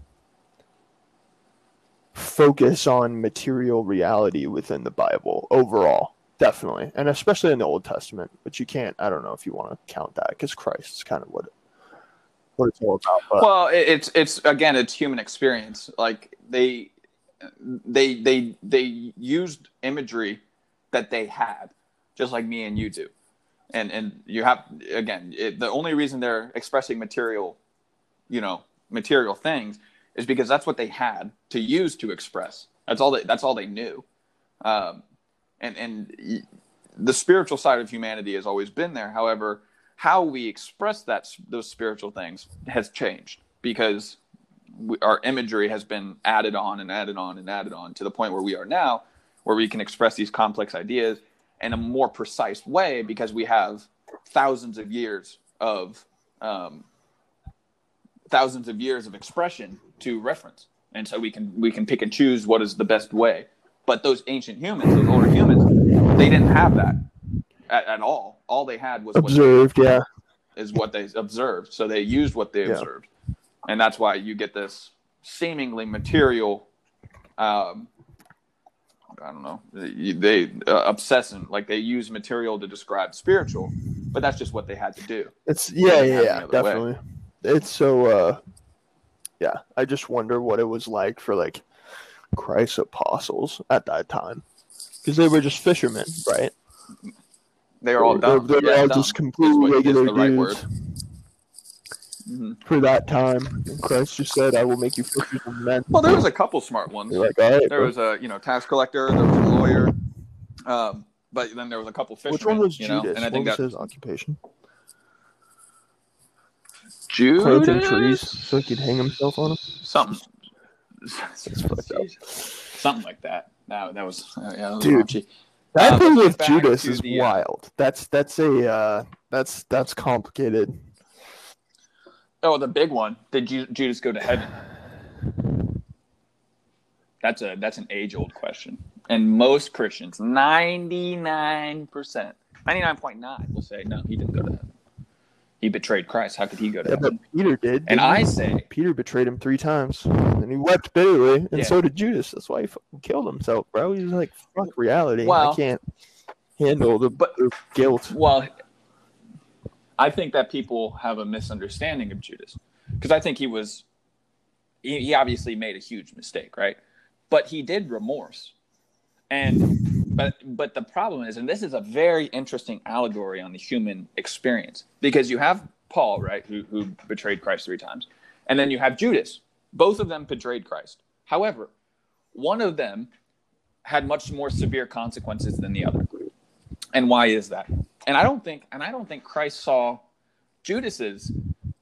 focus on material reality within the Bible overall, definitely, and especially in the Old Testament. But you can't. I don't know if you want to count that because Christ is kind of what what it's all about. But. Well, it's it's again, it's human experience. Like they they they they used imagery that they had, just like me and you do, and and you have again it, the only reason they're expressing material, you know, material things is because that's what they had to use to express. That's all they, that's all they knew. Um, and, and the spiritual side of humanity has always been there. However, how we express that, those spiritual things has changed because we, our imagery has been added on and added on and added on to the point where we are now, where we can express these complex ideas in a more precise way because we have thousands of years of um, thousands of years of expression to reference and so we can we can pick and choose what is the best way but those ancient humans those older humans they didn't have that at, at all all they had was observed they, yeah is what they observed so they used what they yeah. observed and that's why you get this seemingly material um, I don't know. They, they uh, obsessing like they use material to describe spiritual, but that's just what they had to do. It's yeah, yeah, yeah definitely. Way. It's so uh, yeah, I just wonder what it was like for like Christ's apostles at that time, because they were just fishermen, right? They were all dumb. They're, they're yeah, all dumb. just completely regular dudes. Mm-hmm. For that time, Christ just said, "I will make you fishers of men." Well, there was a couple smart ones. Like, there bro. was a you know tax collector, there was a lawyer, um, but then there was a couple fishermen. Which one was you Judas? Know? And I think what was that, his occupation? Judas. planting trees so he could hang himself on them. Something. Fucked up. Something like that. That, that was uh, yeah, that was Dude. raunchy. That Uh, thing with Judas is the, uh, wild. That's that's a uh, that's that's complicated. Oh, the big one. Did Ju- Judas go to heaven? That's a that's an age old question, and most Christians, ninety nine percent, ninety nine point nine, will say no, he didn't go to heaven. He betrayed Christ. How could he go to Yeah, heaven? Peter did. And I say, Peter betrayed him three times, and he wept bitterly, and Yeah. so did Judas. That's why he fucking killed himself, bro. He was like, "Fuck reality. Well- I can't handle the, But- the guilt." well, I think that people have a misunderstanding of Judas because I think he was, he, he obviously made a huge mistake, right? But he did remorse, and but but the problem is, and this is a very interesting allegory on the human experience because you have Paul, right, who who betrayed Christ three times, and then you have Judas. Both of them betrayed Christ. However, one of them had much more severe consequences than the other. And why is that? And I don't think, and I don't think Christ saw Judas's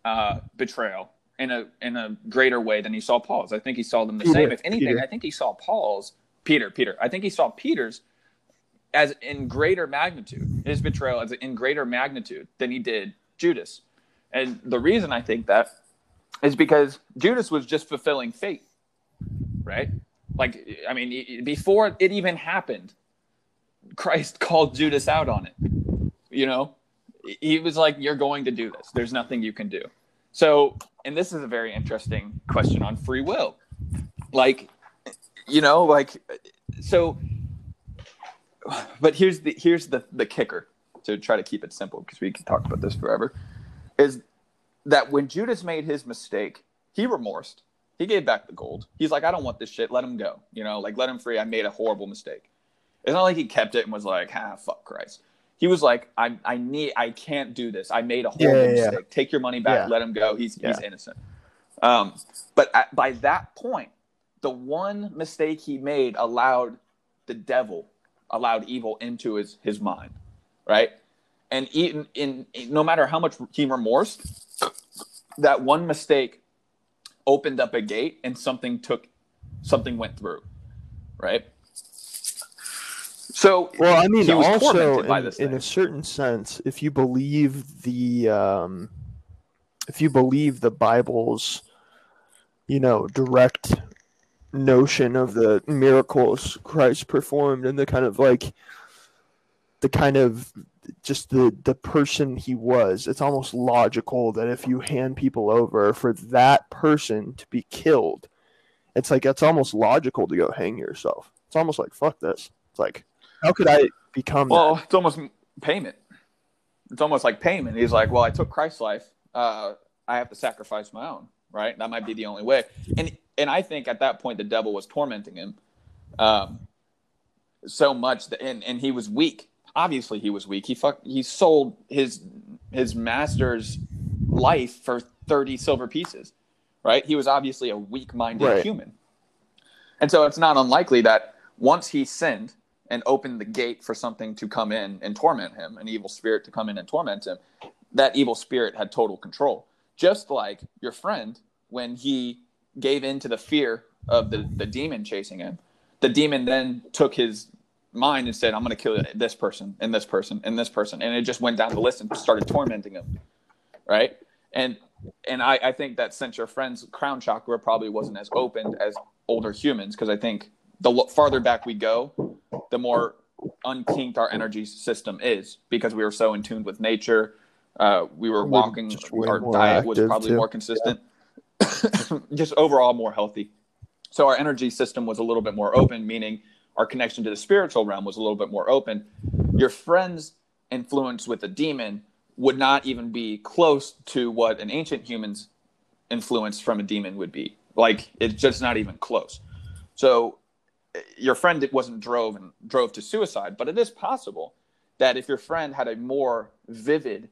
uh, betrayal in a in a greater way than he saw Paul's. I think he saw them the Peter, same. If anything, Peter. I think he saw Paul's Peter. Peter. I think he saw Peter's as in greater magnitude. His betrayal as in greater magnitude than he did Judas. And the reason I think that is because Judas was just fulfilling fate, right? Like, I mean, before it even happened, Christ called Judas out on it. You know, he was like, "You're going to do this. There's nothing you can do." So, and this is a very interesting question on free will. Like, you know, like, so. But here's the here's the the kicker to try to keep it simple because we can talk about this forever. Is that when Judas made his mistake, he remorsed. He gave back the gold. He's like, I don't want this shit. Let him go. You know, like let him free. I made a horrible mistake. It's not like he kept it and was like, ah, fuck Christ. He was like, I, I need, I can't do this. I made a horrible Yeah, yeah, yeah. mistake. Take your money back. Yeah. Let him go. He's, he's innocent. Um, but at, by that point, the one mistake he made allowed the devil, allowed evil into his his mind, right? And even in, in no matter how much he remorsed, that one mistake opened up a gate and something took, something went through, right? So Well, I mean, also in, in a certain sense, if you believe the, um, if you believe the Bible's, you know, direct notion of the miracles Christ performed and the kind of like, the kind of just the the person he was, it's almost logical that if you hand people over for that person to be killed, it's like it's almost logical to go hang yourself. It's almost like fuck this. It's like how could I become that? Well, it's almost payment. It's almost like payment. He's like, well, I took Christ's life. Uh, I have to sacrifice my own, right? That might be the only way. And and I think at that point the devil was tormenting him, um, so much that and and he was weak. Obviously, he was weak. He fuck. He sold his his master's life for thirty silver pieces, right? He was obviously a weak-minded Right. human, and so it's not unlikely that once he sinned and opened the gate for something to come in and torment him, an evil spirit to come in and torment him, that evil spirit had total control. Just like your friend, when he gave in to the fear of the, the demon chasing him, the demon then took his mind and said, I'm going to kill this person and this person and this person. And it just went down the list and started tormenting him. Right. And and I, I think that since your friend's crown chakra probably wasn't as opened as older humans, because I think the farther back we go, the more unkinked our energy system is because we were so in tune with nature. Uh, we were walking, our diet was probably too. more consistent, just overall more healthy. So our energy system was a little bit more open, meaning our connection to the spiritual realm was a little bit more open. Your friend's influence with a demon would not even be close to what an ancient human's influence from a demon would be. Like it's just not even close. So eh, your friend wasn't drove and drove to suicide, but it is possible that if your friend had a more vivid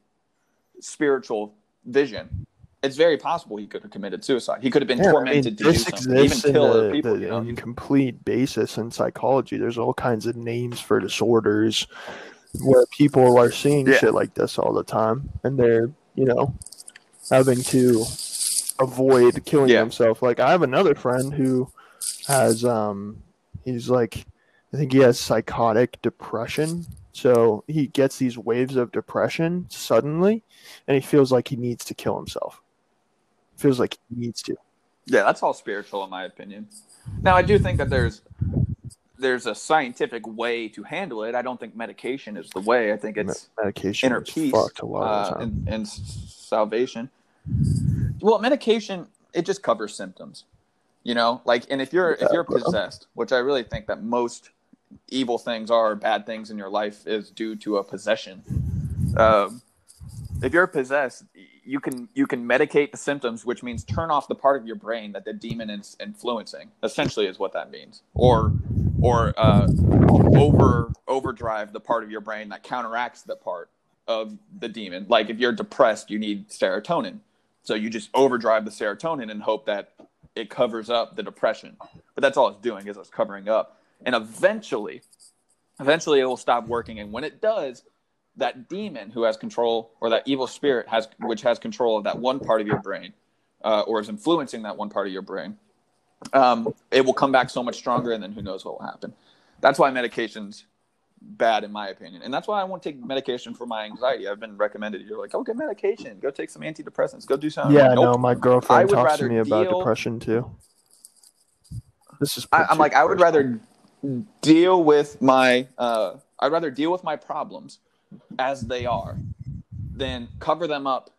spiritual vision, it's very possible he could have committed suicide. He could have been Yeah, I mean, tormented to do something, even exists in kill other the, people. the you know, incomplete basis in psychology. There's all kinds of names for disorders where people are seeing Yeah. shit like this all the time, and they're you know having to avoid killing Yeah. himself. Like I have another friend who has um he's like I think he has psychotic depression. So he gets these waves of depression suddenly and he feels like he needs to kill himself. Feels like he needs to. Yeah, that's all spiritual in my opinion. Now I do think that there's there's a scientific way to handle it. I don't think medication is the way. I think it's Medication inner peace uh, and, and salvation. Well, medication it just covers symptoms, you know. Like, and if you're if you're possessed, which I really think that most evil things are bad things in your life is due to a possession. Um, if you're possessed, you can you can medicate the symptoms, which means turn off the part of your brain that the demon is influencing. Essentially, is what that means, or or uh, over overdrive the part of your brain that counteracts the part of the demon. Like if you're depressed, you need serotonin, so you just overdrive the serotonin and hope that it covers up the depression. But that's all it's doing is it's covering up, and eventually, eventually it will stop working. And when it does, that demon who has control or that evil spirit has which has control of that one part of your brain uh, or is influencing that one part of your brain um, it will come back so much stronger and then who knows what will happen. That's why medication's bad in my opinion. And that's why i won't take medication for my anxiety. I've been recommended you're like oh get medication. Go take some antidepressants. Go do something Yeah, nope. no, my girlfriend talks to me about deal- depression too. This is I, I'm like, I would rather deal with my, uh, I'd rather deal with my problems as they are than cover them up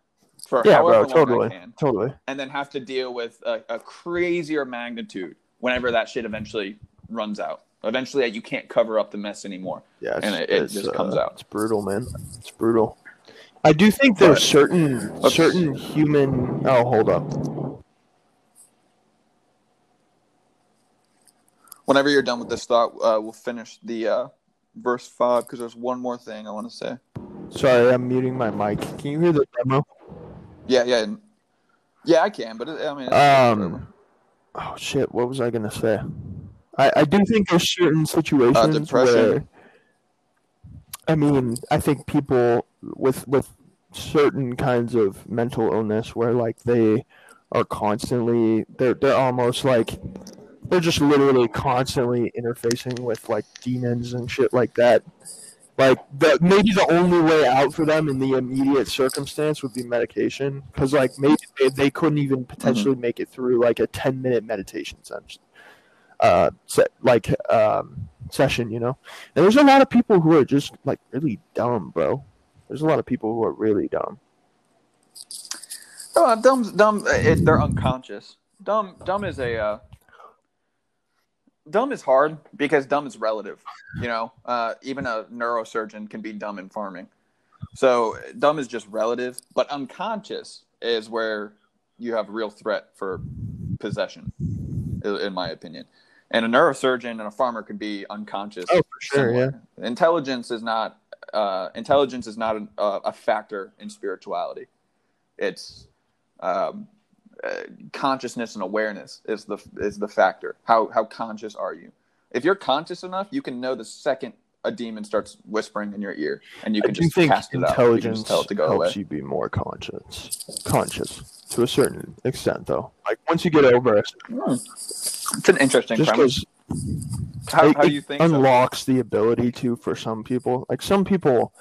for Yeah, however bro, long totally. I can, Totally. and then have to deal with a, a crazier magnitude whenever that shit eventually runs out. Eventually, you can't cover up the mess anymore. Yeah, And it- it just comes out. It's brutal, man. It's brutal. I do think there's certain Let's- certain human. Oh, hold up. Whenever you're done with this thought, uh, we'll finish the uh, verse five because there's one more thing I want to say. Sorry, I'm muting my mic. Can you hear the demo? Yeah, yeah, yeah. I can, but it, I mean, Um. Oh shit! What was I gonna say? I I do think there's certain situations Uh, depression. where. I mean, I think people with with certain kinds of mental illness where like they are constantly they're they're almost like they're just literally constantly interfacing with like demons and shit like that. Like the maybe the only way out for them in the immediate circumstance would be medication, because like maybe they, they couldn't even potentially make it through like a ten minute meditation session, uh, like um session, you know. And there's a lot of people who are just like really dumb, bro. There's a lot of people who are really dumb. Oh, dumb, dumb. It, they're unconscious. Dumb, dumb is a. Uh, dumb is hard because dumb is relative. You know, uh, even a neurosurgeon can be dumb in farming. So dumb is just relative, but unconscious is where you have real threat for possession, in my opinion. And a neurosurgeon and a farmer could be unconscious. Oh, for sure, yeah. Intelligence is not. Uh, intelligence is not an, uh, a factor in spirituality. It's um, uh, consciousness and awareness is the is the factor. How how conscious are you? If you're conscious enough, you can know the second a demon starts whispering in your ear, and you can just think cast it out. You can just tell it to go helps away. you be more conscious. Conscious to a certain extent, though. Like once you get over it, Hmm. It's an interesting just premise. because How, it, how do you think? so? unlocks the ability to for some people. Like some people,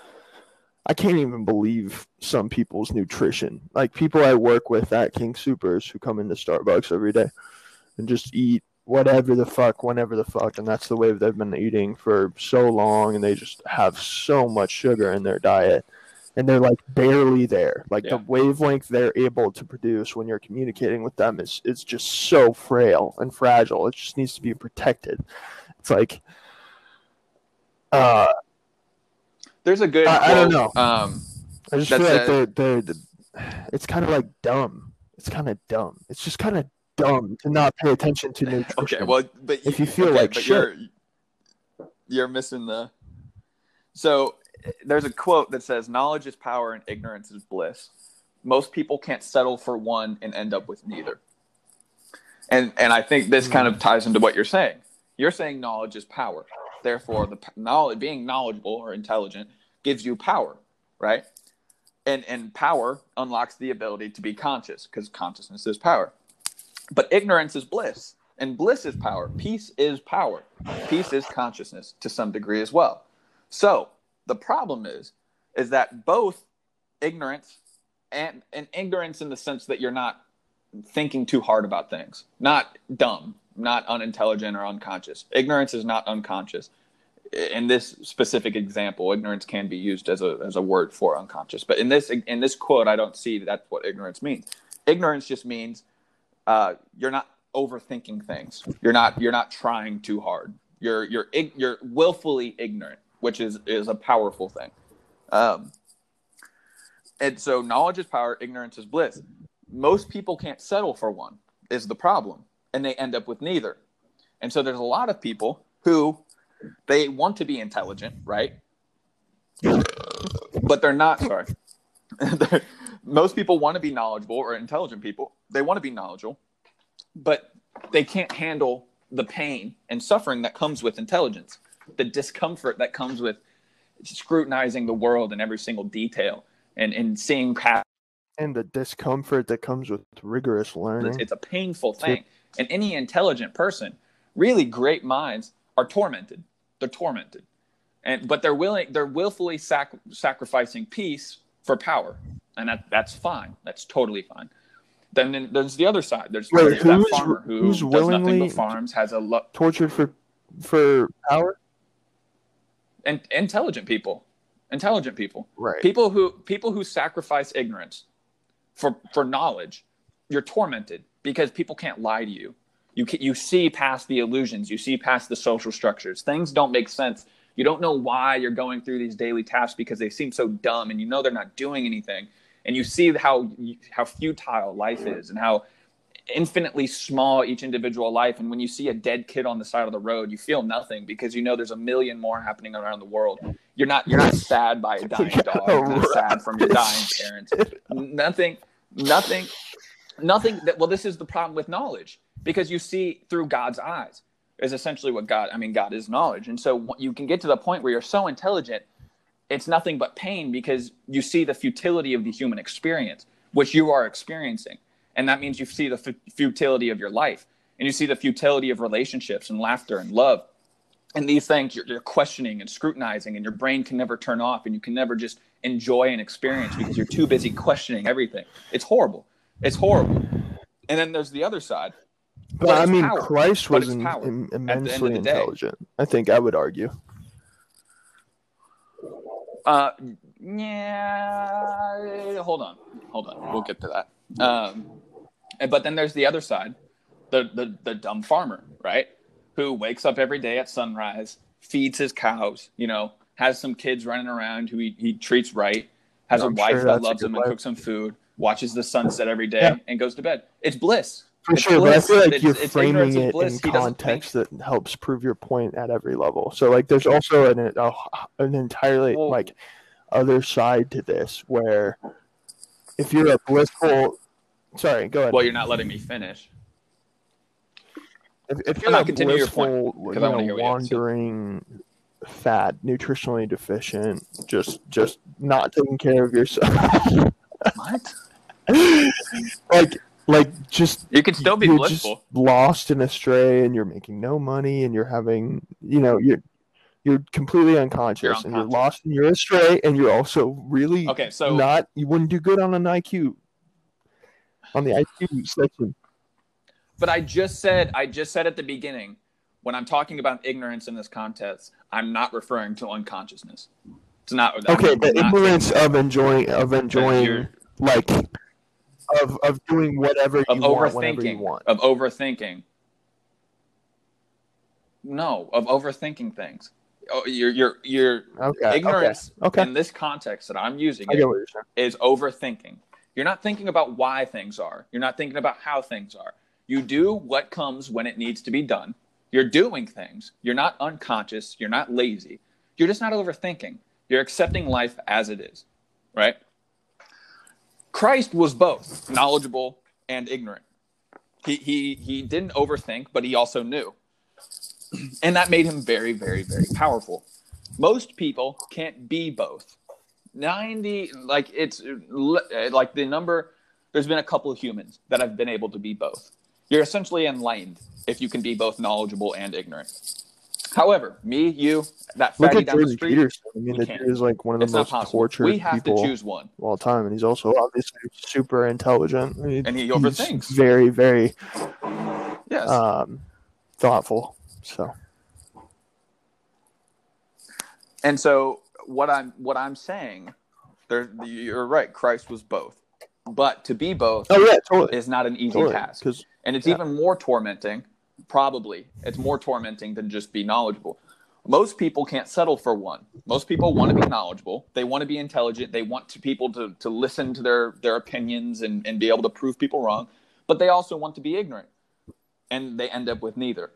I can't even believe some people's nutrition. Like people I work with at King Supers who come into Starbucks every day and just eat whatever the fuck, whenever the fuck, and that's the way they've been eating for so long, and they just have so much sugar in their diet. And they're like barely there. Like Yeah. the wavelength they're able to produce when you're communicating with them is is just so frail and fragile. It just needs to be protected. It's like uh There's a good. I- I don't know. Um, I just feel like they're, they're, they're it's kind of like dumb. It's kind of dumb. It's just kind of dumb to not pay attention to nutrition. okay, well, but If you feel okay, like shit. you're you're missing the. So there's a quote that says, "Knowledge is power, and ignorance is bliss." Most people can't settle for one and end up with neither. And and I think this kind Hmm. of ties into what you're saying. You're saying knowledge is power. Therefore, the knowledge, being knowledgeable or intelligent, gives you power, right? and and power unlocks the ability to be conscious because consciousness is power. But ignorance is bliss and bliss is power. Peace is power. Peace is consciousness to some degree as well. So the problem is is that both ignorance and and ignorance in the sense that you're not thinking too hard about things not dumb not unintelligent or unconscious ignorance is not unconscious in this specific example, ignorance can be used as a as a word for unconscious. But in this in this quote, I don't see that's what ignorance means. Ignorance just means uh, you're not overthinking things. You're not you're not trying too hard. You're you're you're willfully ignorant, which is is a powerful thing. Um, and so knowledge is power, ignorance is bliss. Most people can't settle for one is the problem, and they end up with neither. And so there's a lot of people who they want to be intelligent, right? But they're not. Sorry. Most people want to be knowledgeable or intelligent people. They want to be knowledgeable, but they can't handle the pain and suffering that comes with intelligence, the discomfort that comes with scrutinizing the world in every single detail and, and seeing past. And the discomfort that comes with rigorous learning. It's a painful thing. And any intelligent person, really great minds, are tormented. They're tormented, and but they're willing. They're willfully sac- sacrificing peace for power, and that that's fine. That's totally fine. Then, then there's the other side. There's, Wait, there's that farmer who who's does nothing but farms, has a lo- Tortured for for power. and intelligent people, intelligent people, Right. people who people who sacrifice ignorance for for knowledge. You're tormented because people can't lie to you. You can, you see past the illusions. You see past the social structures. Things don't make sense. You don't know why you're going through these daily tasks because they seem so dumb, and you know they're not doing anything. And you see how how futile life is, and how infinitely small each individual life. And when you see a dead kid on the side of the road, you feel nothing because you know there's a million more happening around the world. You're not you're not sad by a dying dog. You're not sad from your dying parents. Nothing, nothing, nothing. That well, this is the problem with knowledge because you see through God's eyes is essentially what God. I mean, God is knowledge, and so you can get to the point where you're so intelligent, it's nothing but pain because you see the futility of the human experience, which you are experiencing, and that means you see the fu- futility of your life, and you see the futility of relationships and laughter and love. And these things you're, you're questioning and scrutinizing, and your brain can never turn off, and you can never just enjoy an experience because you're too busy questioning everything. It's horrible. It's horrible. And then there's the other side. But, But I mean, power. Christ But was it's im- power im- at the end of immensely the day. intelligent. I think I would argue. Uh, yeah. Hold on, hold on. We'll get to that. Um, and- but then there's the other side, the the the dumb farmer, right? Who wakes up every day at sunrise, feeds his cows, you know, has some kids running around who he, he treats right, has I'm a wife sure that loves him and cooks him food, watches the sunset every day, Yeah. and goes to bed. It's bliss. For It's sure, but I feel like It's- you're it's framing it in He context that helps prove your point at every level. So, like, there's also an a, an entirely Well- like other side to this where if you're a blissful, sorry, go ahead. Well, you're not letting me finish. if, if you're not continue your point, blissful, 'cause you I wanna know, hear what you have to wandering, fat, nutritionally deficient, just just not taking care of yourself, What? like like just You can still be you're blissful. just lost and astray and you're making no money and you're having you know you're you're completely unconscious, and you're lost and you're astray and you're also really Okay, so not you wouldn't do good on an IQ on the IQ section. But I just said, I just said at the beginning, when I'm talking about ignorance in this context, I'm not referring to unconsciousness. It's not. I'm Okay, the not ignorance saying of enjoying of enjoying you're- like of of doing whatever you of want whenever you overthinking, want. of overthinking. No, of overthinking things. Oh, you're you're you're Okay, ignorance okay. in this context that I'm using it get what you're saying. is overthinking. You're not thinking about why things are. You're not thinking about how things are. You do what comes when it needs to be done. You're doing things. You're not unconscious. You're not lazy. You're just not overthinking. You're accepting life as it is, right? Christ was both knowledgeable and ignorant. He, he, he didn't overthink, but he also knew. And that made him very, very, very powerful. Most people can't be both. 90 like it's like the number there's been a couple of humans that have been able to be both you're essentially enlightened if you can be both knowledgeable and ignorant however me you that Look at down the Jordan street Peterson. I mean, the dude is like one of the not most tortured we have people to choose one of all time, and he's also obviously super intelligent. I mean, And he overthinks. Very, very yes um, thoughtful. So and so what i'm what i'm saying there you're right christ was both but to be both Oh yeah, totally. is not an easy totally. task and it's Yeah. even more tormenting probably it's more tormenting than just be knowledgeable. Most people can't settle for one. Most people want to be knowledgeable. They want to be intelligent. They want to people to, to listen to their their opinions and, and be able to prove people wrong but they also want to be ignorant and they end up with neither.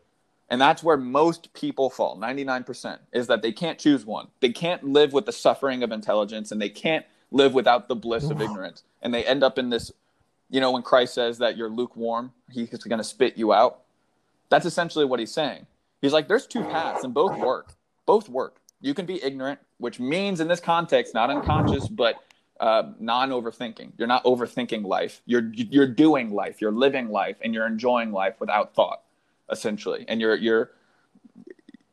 And that's where most people fall 99% is that they can't choose one. They can't live with the suffering of intelligence and they can't live without the bliss of ignorance. And they end up in this you know when christ says that you're lukewarm he's going to spit you out that's essentially what he's saying. He's like there's two paths and both work. Both work. You can be ignorant which means in this context not unconscious but uh, non-overthinking. You're not overthinking life. You're you're doing life. You're living life and you're enjoying life without thought essentially. And you're you're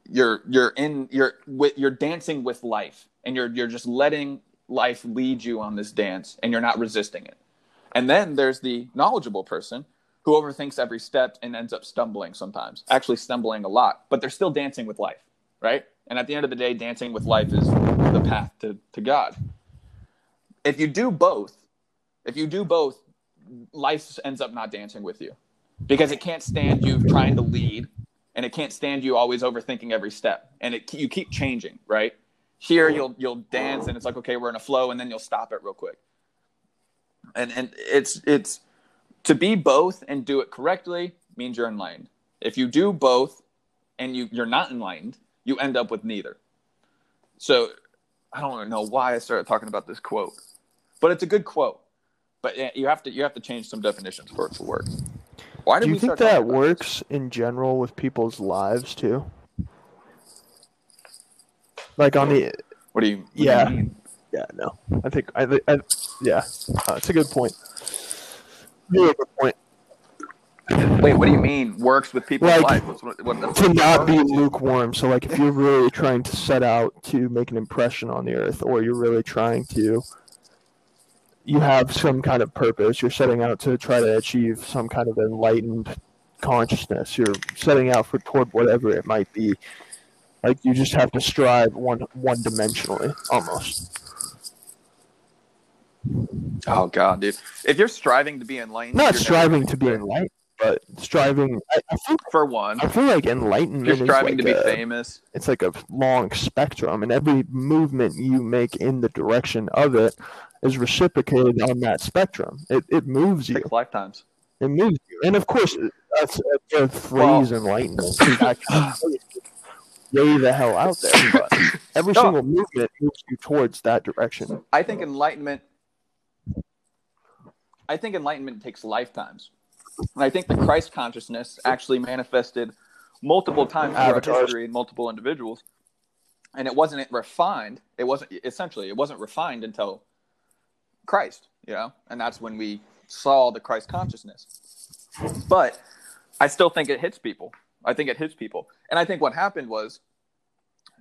you're you're in you're with you're dancing with life and you're you're just letting life lead you on this dance and you're not resisting it. And then there's the knowledgeable person who overthinks every step and ends up stumbling sometimes actually stumbling a lot but they're still dancing with life right? And at the end of the day dancing with life is the path to, to god. If you do both if you do both life ends up not dancing with you because it can't stand you trying to lead and it can't stand you always overthinking every step and it you keep changing right? Here you'll you'll dance and it's like okay we're in a flow and then you'll stop it real quick. And and it's it's to be both and do it correctly means you're enlightened if you do both and you you're not enlightened you end up with neither so i don't know why i started talking about this quote but it's a good quote but you have to you have to change some definitions for it to work why do you we think that about this? works in general with people's lives too? Like on the what do you what do you Yeah. mean? yeah no I think I, I yeah uh, it's a good point. Really good point. Wait, what do you mean works with people's Like, life? What's, what, what, to not be lukewarm. So, like, if you're really trying to set out to make an impression on the earth, or you're really trying to, you have some kind of purpose. You're setting out to try to achieve some kind of enlightened consciousness. You're setting out for toward whatever it might be. Like, you just have to strive one one dimensionally, almost. Oh god, dude! If you're striving to be enlightened, Not striving gonna be enlightened, but striving. I, I feel For one, I feel like enlightenment you're is striving like to be a- famous. it's like a long spectrum and every movement you make in the direction of it is reciprocated on that spectrum it, it moves you lifetimes. it moves you and of course that's the phrase enlightenment way the hell out there but every No. single movement moves you towards that direction I think enlightenment. I think enlightenment takes lifetimes, and I think the Christ consciousness actually manifested multiple times throughout Avatars. history in multiple individuals, and it wasn't refined. It wasn't essentially it wasn't refined until Christ, you know, and that's when we saw the Christ consciousness. But I still think it hits people. I think it hits people, and I think what happened was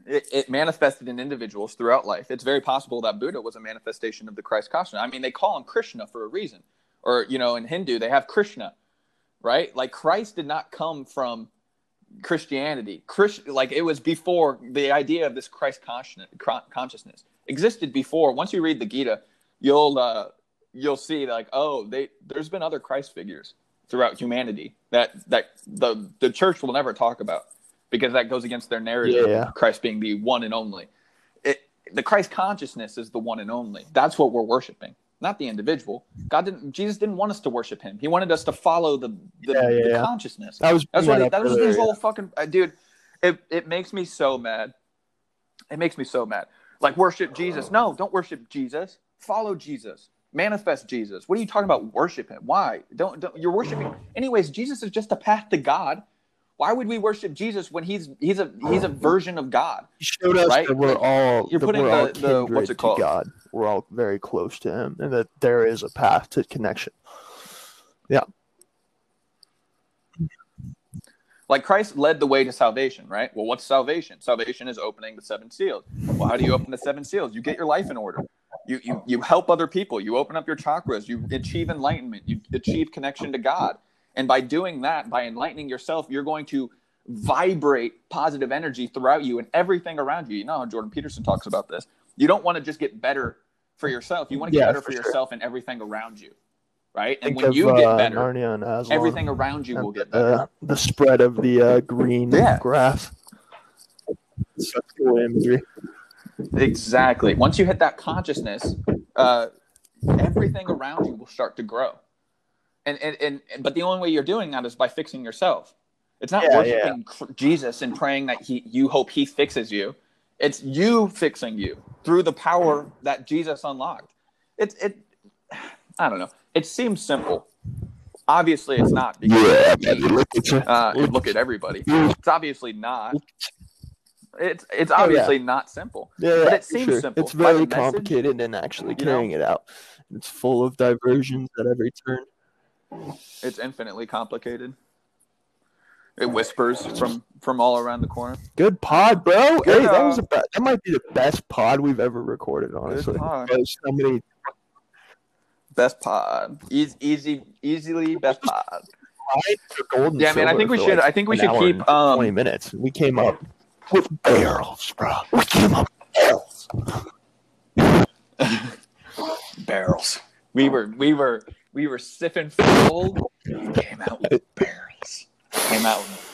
it, it manifested in individuals throughout life. It's very possible that Buddha was a manifestation of the Christ consciousness. I mean, they call him Krishna for a reason, or you know, in Hindu they have Krishna, right? Like Christ did not come from Christianity. Christ, like it was before the idea of this Christ consciousness, existed before. Once you read the Gita, you'll uh, you'll see like oh, they there's been other Christ figures throughout humanity that that the the church will never talk about because that goes against their narrative Yeah. of Christ being the one and only. It, the Christ consciousness is the one and only. That's what we're worshiping, not the individual. God didn't. Jesus didn't want us to worship Him. He wanted us to follow the the, Yeah, yeah, the yeah. consciousness. That was That's what that that was his whole fucking uh, dude. It it makes me so mad. It makes me so mad. Like worship Jesus. No, don't worship Jesus. Follow Jesus. Manifest Jesus. What are you talking about? Worship him. Why? Don't, don't you're worshiping anyways, Jesus is just a path to God. Why would we worship Jesus when he's he's a he's a version of God? He showed us Right? that we're all You're putting we're all the- the- what's it called? God. We're all very close to Him, and that there is a path to connection. Yeah. Like Christ led the way to salvation, right? Well, what's salvation? Salvation is opening the seven seals. Well, how do you open the seven seals? You get your life in order. You you you help other people. You open up your chakras. You achieve enlightenment. You achieve connection to God. And by doing that, by enlightening yourself, you're going to vibrate positive energy throughout you and everything around you. You know how Jordan Peterson talks about this. You don't want to just get better for yourself. You want to get Yeah, better for sure. yourself and everything around you. Right? And Think when of, you get uh, better, and Aslan everything around you will get better. the, the spread of the uh, green Yeah. grass. Such cool imagery. Exactly. Once you hit that consciousness, uh, everything around you will start to grow. And, and, and but the only way you're doing that is by fixing yourself. It's not Yeah, worshiping cr- Jesus and praying that he you hope he fixes you. It's you fixing you through the power that Jesus unlocked. It's it I don't know. It seems simple. Obviously it's not because Yeah, look at you. uh, look at everybody. It's obviously not. It's it's obviously not simple. Yeah, But it seems simple. It's very message, complicated and actually you know? carrying it out. It's full of diversions at every turn. It's infinitely complicated. It whispers from from all around the corner. Good pod, bro. Good, hey, that was uh, a be- that might be the best pod we've ever recorded. Honestly, pod. So many Best pod, easy, easy, easily best pod. tied for gold. and Yeah, man. I think we should. like, I think we should keep. and twenty Um, minutes. We came up with barrels, bro. We came up with barrels. barrels. We were we were we were sipping full. Came out with barrels. Came out with